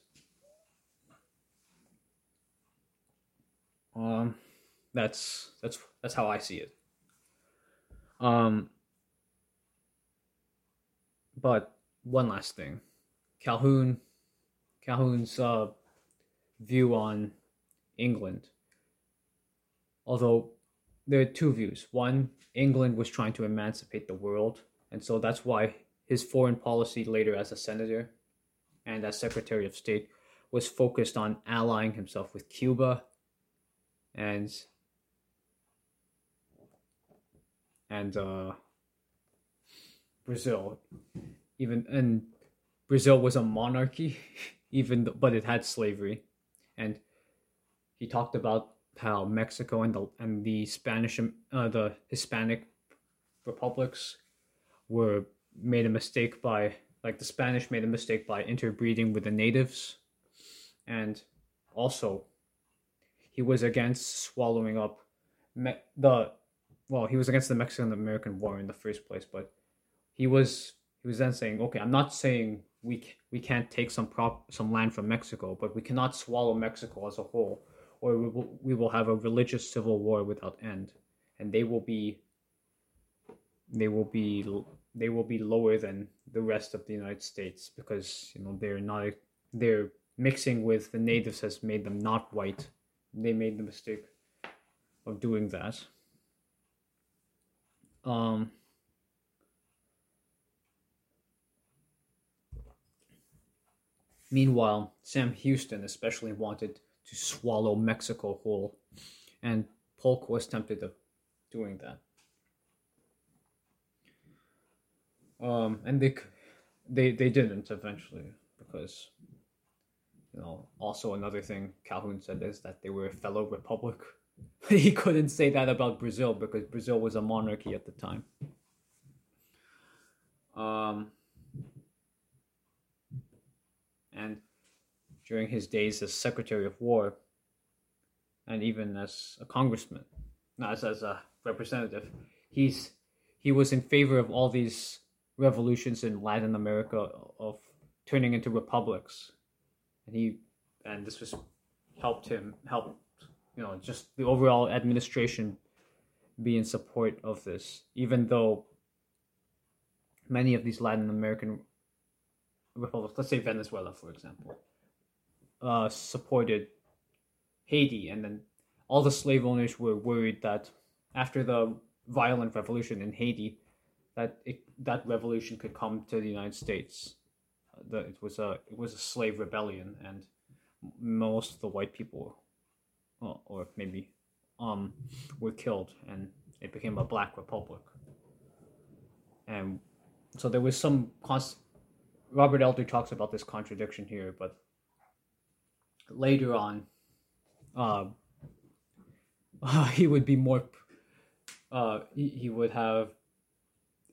Um, that's that's that's how I see it. Um, but one last thing, Calhoun, Calhoun's uh, view on England. Although there are two views. One, England was trying to emancipate the world, and so that's why his foreign policy later as a senator and as Secretary of State was focused on allying himself with Cuba and and uh, Brazil, even and Brazil was a monarchy, even though, but it had slavery, and he talked about how Mexico and the and the Spanish uh, the Hispanic republics were made a mistake by like the Spanish made a mistake by interbreeding with the natives, and also he was against swallowing up me- the well he was against the Mexican American War in the first place, but he was he was then saying okay I'm not saying we we can't take some prop some land from Mexico, but we cannot swallow Mexico as a whole, or we will we will have a religious civil war without end, and they will be they will be they will be lower than the rest of the United States because you know they're not they're mixing with the natives has made them not white. They made the mistake of doing that. Um, meanwhile, Sam Houston especially wanted to swallow Mexico whole, and Polk was tempted of doing that. Um, and they they they didn't eventually because you know also another thing Calhoun said is that they were a fellow republic. he couldn't say that about Brazil because Brazil was a monarchy at the time. Um, and during his days as Secretary of War, and even as a congressman, not as, as a representative, he's he was in favor of all these revolutions in Latin America of turning into republics, and he and this was helped him help you know just the overall administration be in support of this, even though many of these Latin American republics, let's say Venezuela for example, uh, supported Haiti, and then all the slave owners were worried that after the violent revolution in Haiti, that it, that revolution could come to the United States. The, it was a it was a slave rebellion, and most of the white people, well, or maybe, um, were killed, and it became a black republic. And so there was some const- Robert Elder talks about this contradiction here, but later on, uh, uh, he would be more. Uh, he, he would have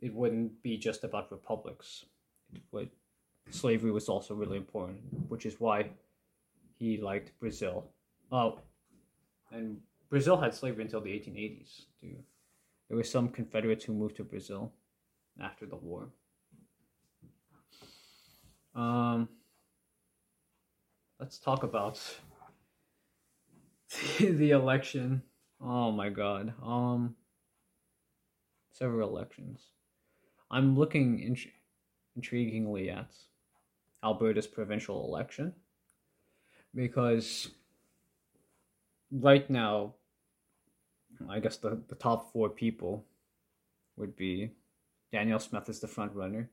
it wouldn't be just about republics. But slavery was also really important, which is why he liked Brazil. Oh, and Brazil had slavery until the 1880s. Too. There were some Confederates who moved to Brazil after the war. Um, let's talk about the election. Oh my God. Um, several elections. I'm looking int- intriguingly at Alberta's provincial election? Because right now, I guess the, the top four people would be Danielle Smith is the front runner,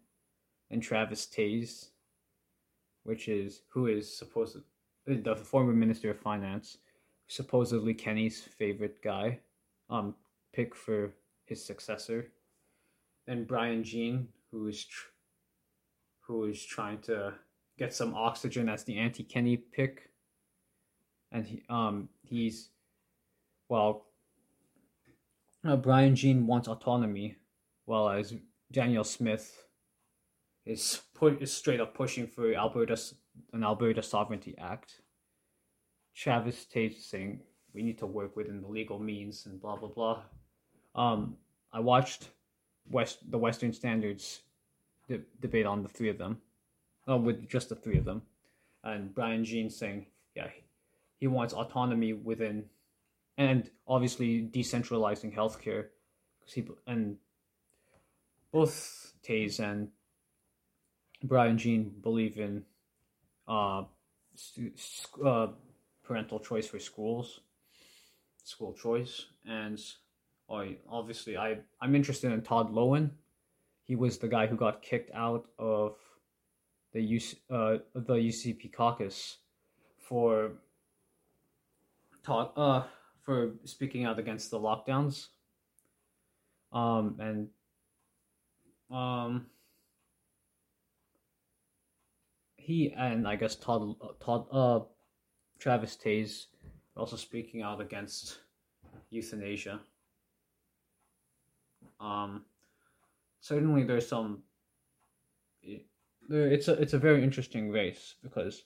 and Travis Toews, which is who is supposed the former minister of finance, supposedly Kenney's favorite guy, um, pick for his successor. And Brian Jean, who is tr- who is trying to get some oxygen as the anti Kenney pick, and he um he's well. Uh, Brian Jean wants autonomy, while as Danielle Smith is put is straight up pushing for Alberta an Alberta Sovereignty Act. Travis Toews saying we need to work within the legal means and blah blah blah. Um, I watched West the Western Standards de- debate on the three of them, uh, with just the three of them, and Brian Jean saying, yeah, he wants autonomy within, and obviously decentralizing healthcare, because he and both Toews and Brian Jean believe in uh, uh, parental choice for schools, school choice, and I obviously I I'm interested in Todd Loewen. He was the guy who got kicked out of the UC, uh the UCP caucus for talk uh for speaking out against the lockdowns. Um and um he and I guess Todd Todd uh Travis Toews also speaking out against euthanasia. Um, certainly there's some. There, it's a it's a very interesting race because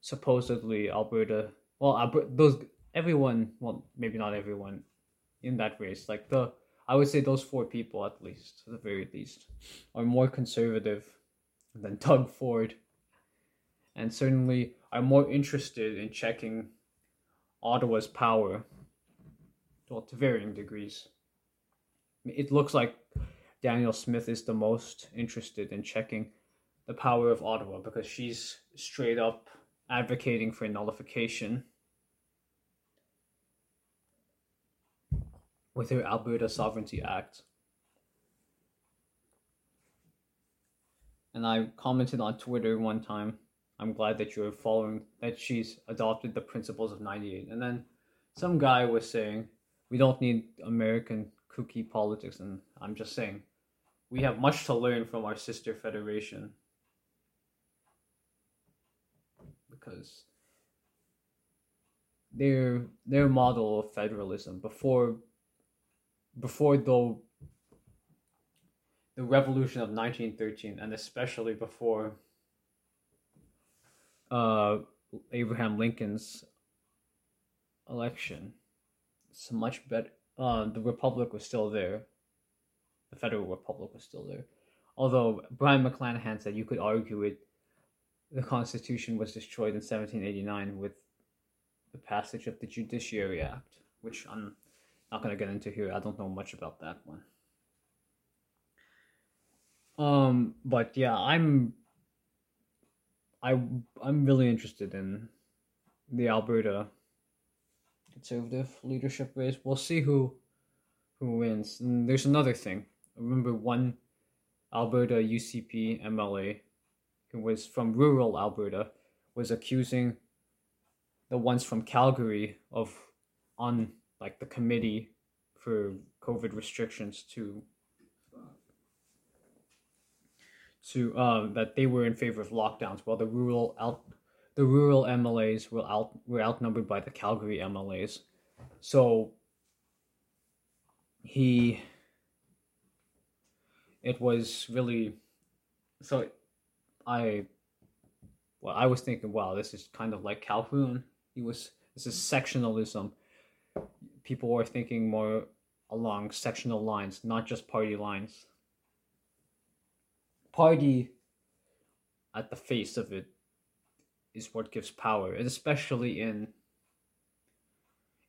supposedly Alberta, well, Alberta, those everyone, well, maybe not everyone, in that race, like the I would say those four people at least, at the very least, are more conservative than Doug Ford, and certainly are more interested in checking Ottawa's power, well, to varying degrees. It looks like Danielle Smith is the most interested in checking the power of Ottawa because she's straight up advocating for nullification with her Alberta Sovereignty Act. And I commented on Twitter one time I'm glad that you're following that she's adopted the principles of 98. And then some guy was saying we don't need American cookie politics and I'm just saying we have much to learn from our sister federation because their their model of federalism before before the the revolution of 1913 and especially before uh, Abraham Lincoln's election, it's much better. Uh, the Republic was still there. The Federal Republic was still there. Although Brion McClanahan said you could argue it, the Constitution was destroyed in 1789 with the passage of the Judiciary Act, which I'm not going to get into here. I don't know much about that one. Um, but yeah, I'm I I'm really interested in the Alberta conservative leadership race. We'll see who who wins. And there's another thing. Remember one Alberta UCP MLA who was from rural Alberta was accusing the ones from Calgary of on like the committee for COVID restrictions to to um, that they were in favor of lockdowns, while the rural out the rural MLAs were out were outnumbered by the Calgary MLAs. So he it was really so I well I was thinking wow this is kind of like Calhoun. He was this is sectionalism. People were thinking more along sectional lines not just party lines. Party at the face of it is what gives power, and especially in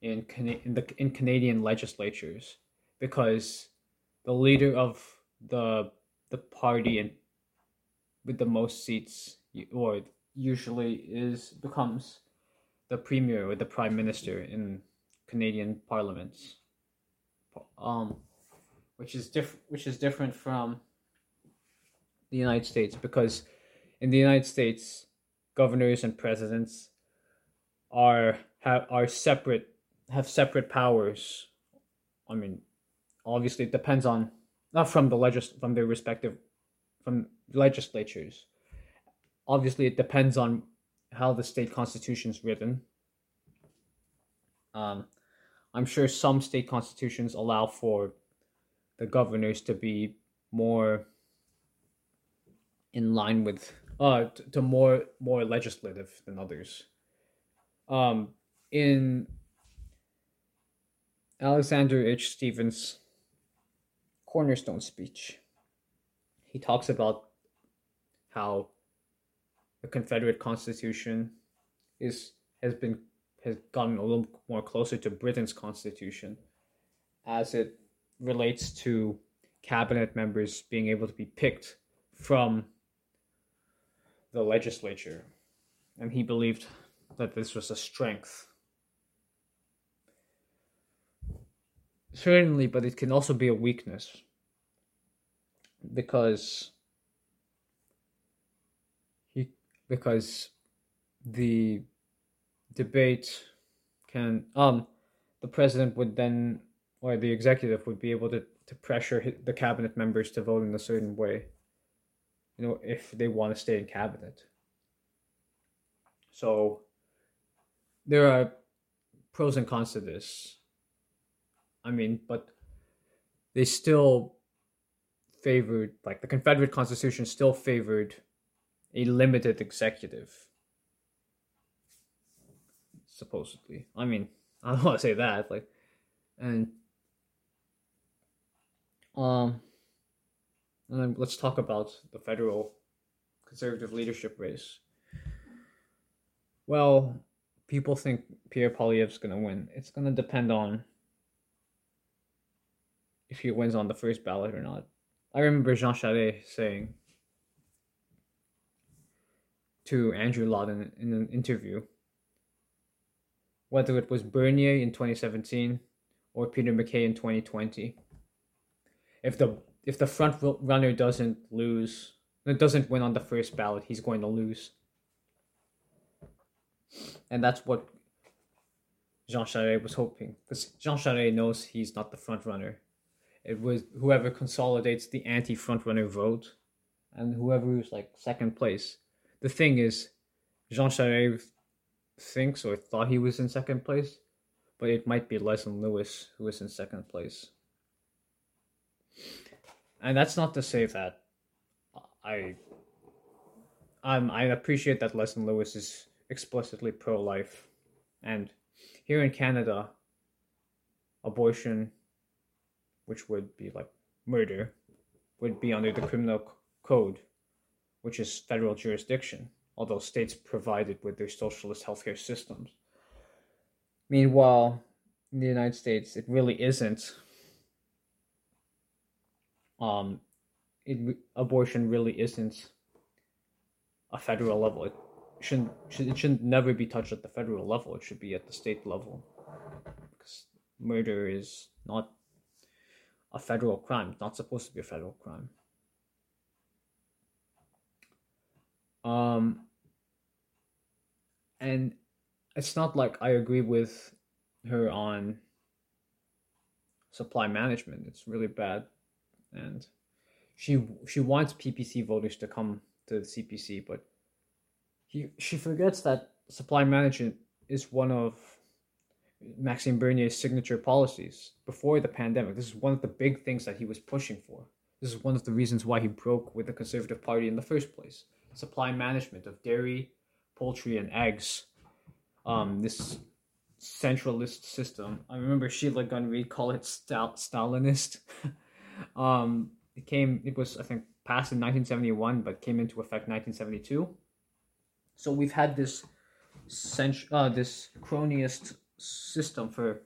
in in the in Canadian legislatures, because the leader of the the party and with the most seats or usually is becomes the premier or the prime minister in Canadian parliaments. Um, which is diff- which is different from the United States because in the United States, governors and presidents are have are separate have separate powers. I mean, obviously it depends on not from the legis from their respective from legislatures. Obviously, it depends on how the state constitution is written. Um, I'm sure some state constitutions allow for the governors to be more in line with uh to, more more legislative than others. Um, in Alexander H. Stephens' cornerstone speech, he talks about how the Confederate Constitution is has been has gotten a little more closer to Britain's constitution as it relates to cabinet members being able to be picked from the legislature, and he believed that this was a strength. Certainly, but it can also be a weakness because he because the debate can um the president would then or the executive would be able to, to pressure the cabinet members to vote in a certain way you know, if they want to stay in cabinet. So there are pros and cons to this. I mean, but they still favored, like the Confederate Constitution still favored a limited executive. Supposedly. I mean, I don't want to say that, like, and, um, and then let's talk about the federal conservative leadership race. Well, people think Pierre Poilievre's going to win. It's to depend on if he wins on the first ballot or not. I remember Jean Charest saying to Andrew Lawton in an interview whether it was Bernier in 2017 or Peter MacKay in 2020. If the if the front runner doesn't lose, doesn't win on the first ballot, he's going to lose. And that's what Jean Charest was hoping, because Jean Charest knows he's not the front runner. It was whoever consolidates the anti front runner vote, and whoever is like second place. The thing is, Jean Charest thinks or thought he was in second place, but it might be Leslyn Lewis who is in second place. And that's not to say that I um I appreciate that Leslyn Lewis is explicitly pro life. And here in Canada, abortion, which would be like murder, would be under the criminal code, which is federal jurisdiction, although states provided with their socialist healthcare systems. Meanwhile, in the United States, it really isn't. Um, it, abortion really isn't a federal level. It shouldn't should, it shouldn't never be touched at the federal level. It should be at the state level. Because murder is not a federal crime. It's not supposed to be a federal crime. Um and it's not like I agree with her on supply management. It's really bad. And she she wants PPC voters to come to the CPC, but he, she forgets that supply management is one of Maxime Bernier's signature policies before the pandemic. This is one of the big things that he was pushing for. This is one of the reasons why he broke with the Conservative Party in the first place. Supply management of dairy, poultry, and eggs. Um, this centralist system. I remember Sheila Gunn Reid called it Stal- Stalinist. um, it came. It was I think passed in 1971, but came into effect 1972. So we've had this cent- uh, this cronyist system for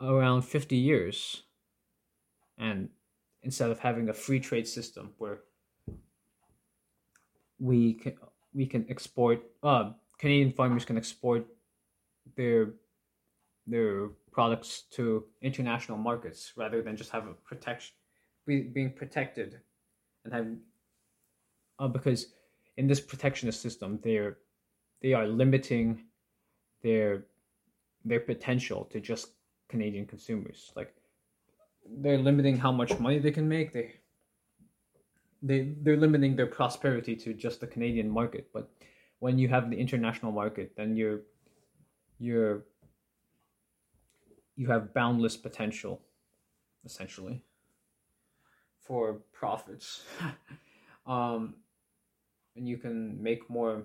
around 50 years. And instead of having a free trade system where we can we can export uh Canadian farmers can export their their products to international markets rather than just have a protection be, being protected and have uh, because in this protectionist system, they're they are limiting their their potential to just Canadian consumers. Like they're limiting how much money they can make. They they they're limiting their prosperity to just the Canadian market. But when you have the international market, then you're you're you have boundless potential, essentially, for profits. um, and you can make more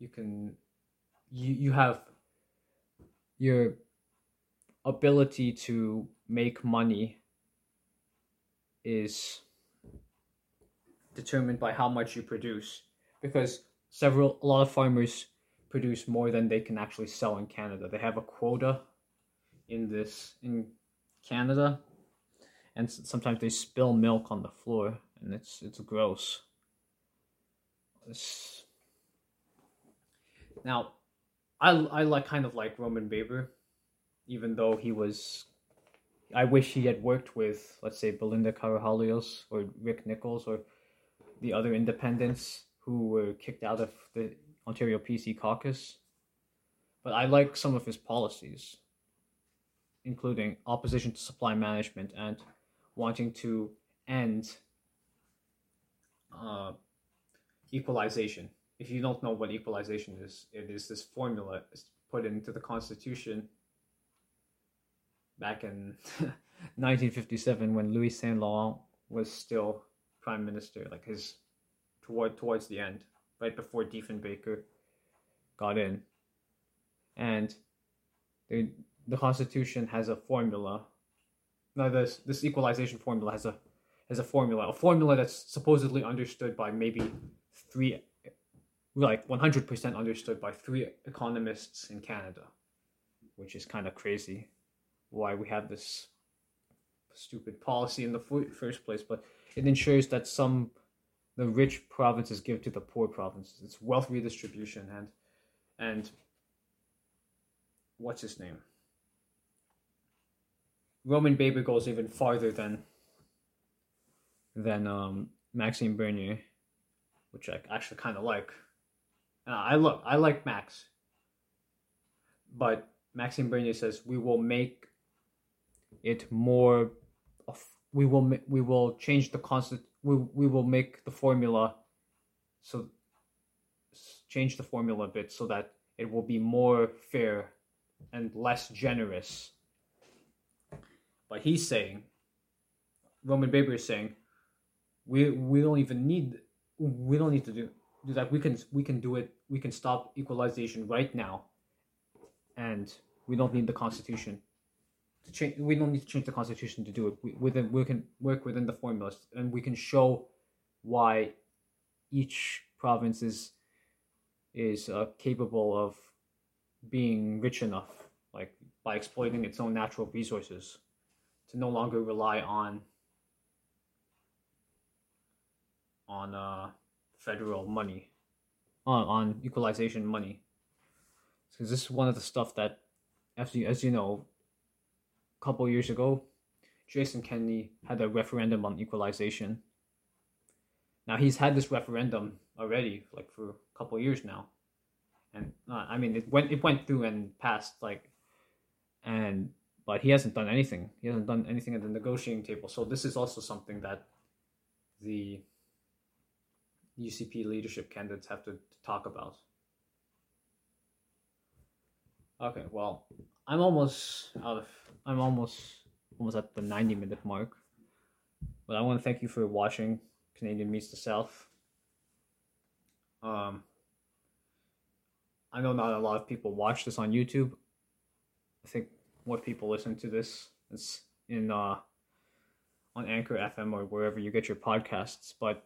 you can you you have your ability to make money is determined by how much you produce because several a lot of farmers produce more than they can actually sell in Canada. They have a quota in this in Canada and sometimes they spill milk on the floor and it's it's gross. Now, I I like kind of like Roman Baber, even though he was. I wish he had worked with, let's say, Belinda Karahalios or Rick Nicholls or the other independents who were kicked out of the Ontario PC caucus. But I like some of his policies, including opposition to supply management and wanting to end uh, equalization if you don't know what equalization is, it is this formula put into the Constitution back in 1957 when Louis Saint Laurent was still prime minister, like his toward towards the end, right before Diefenbaker got in, and the the Constitution has a formula. Now this this equalization formula has a has a formula, a formula that's supposedly understood by maybe three, like 100% understood by three economists in Canada, which is kind of crazy why we have this stupid policy in the first place, but it ensures that some the rich provinces give to the poor provinces. It's wealth redistribution and and what's his name? Roman Baber goes even farther than than um, Maxime Bernier, which I actually kind of like. Uh, I look, I like Max, but Maxime Bernier says we will make it more. We will we will change the constant. We we will make the formula, so change the formula a bit so that it will be more fair and less generous. But he's saying, Roman Baber is saying, we we don't even need we don't need to do do that. We can we can do it. We can stop equalization right now, and we don't need the constitution to change. We don't need to change the constitution to do it. We within we can work within the formulas, and we can show why each province is is uh, capable of being rich enough, like by exploiting its own natural resources, to no longer rely on on uh, federal money, on on equalization money. Because this is one of the stuff that, as you as you know, a couple years ago, Jason Kenney had a referendum on equalization. Now he's had this referendum already, like for a couple years now, and uh, I mean it went it went through and passed like, and but he hasn't done anything. He hasn't done anything at the negotiating table. So this is also something that the UCP leadership candidates have to, to talk about. Okay, well, I'm almost out of I'm almost almost at the 90 minute mark. But I want to thank you for watching Canadian Meets the South. Um I know not a lot of people watch this on YouTube. I think more people listen to this it's in uh on Anchor FM or wherever you get your podcasts, but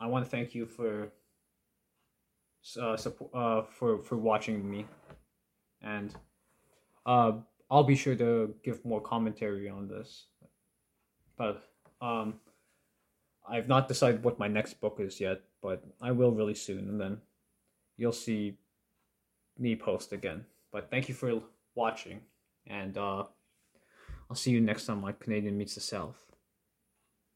I want to thank you for uh, support, uh, for for watching me, and uh, I'll be sure to give more commentary on this. But um, I've not decided what my next book is yet, but I will really soon, and then you'll see me post again. But thank you for watching, and uh, I'll see you next time on Canadian Meets the South.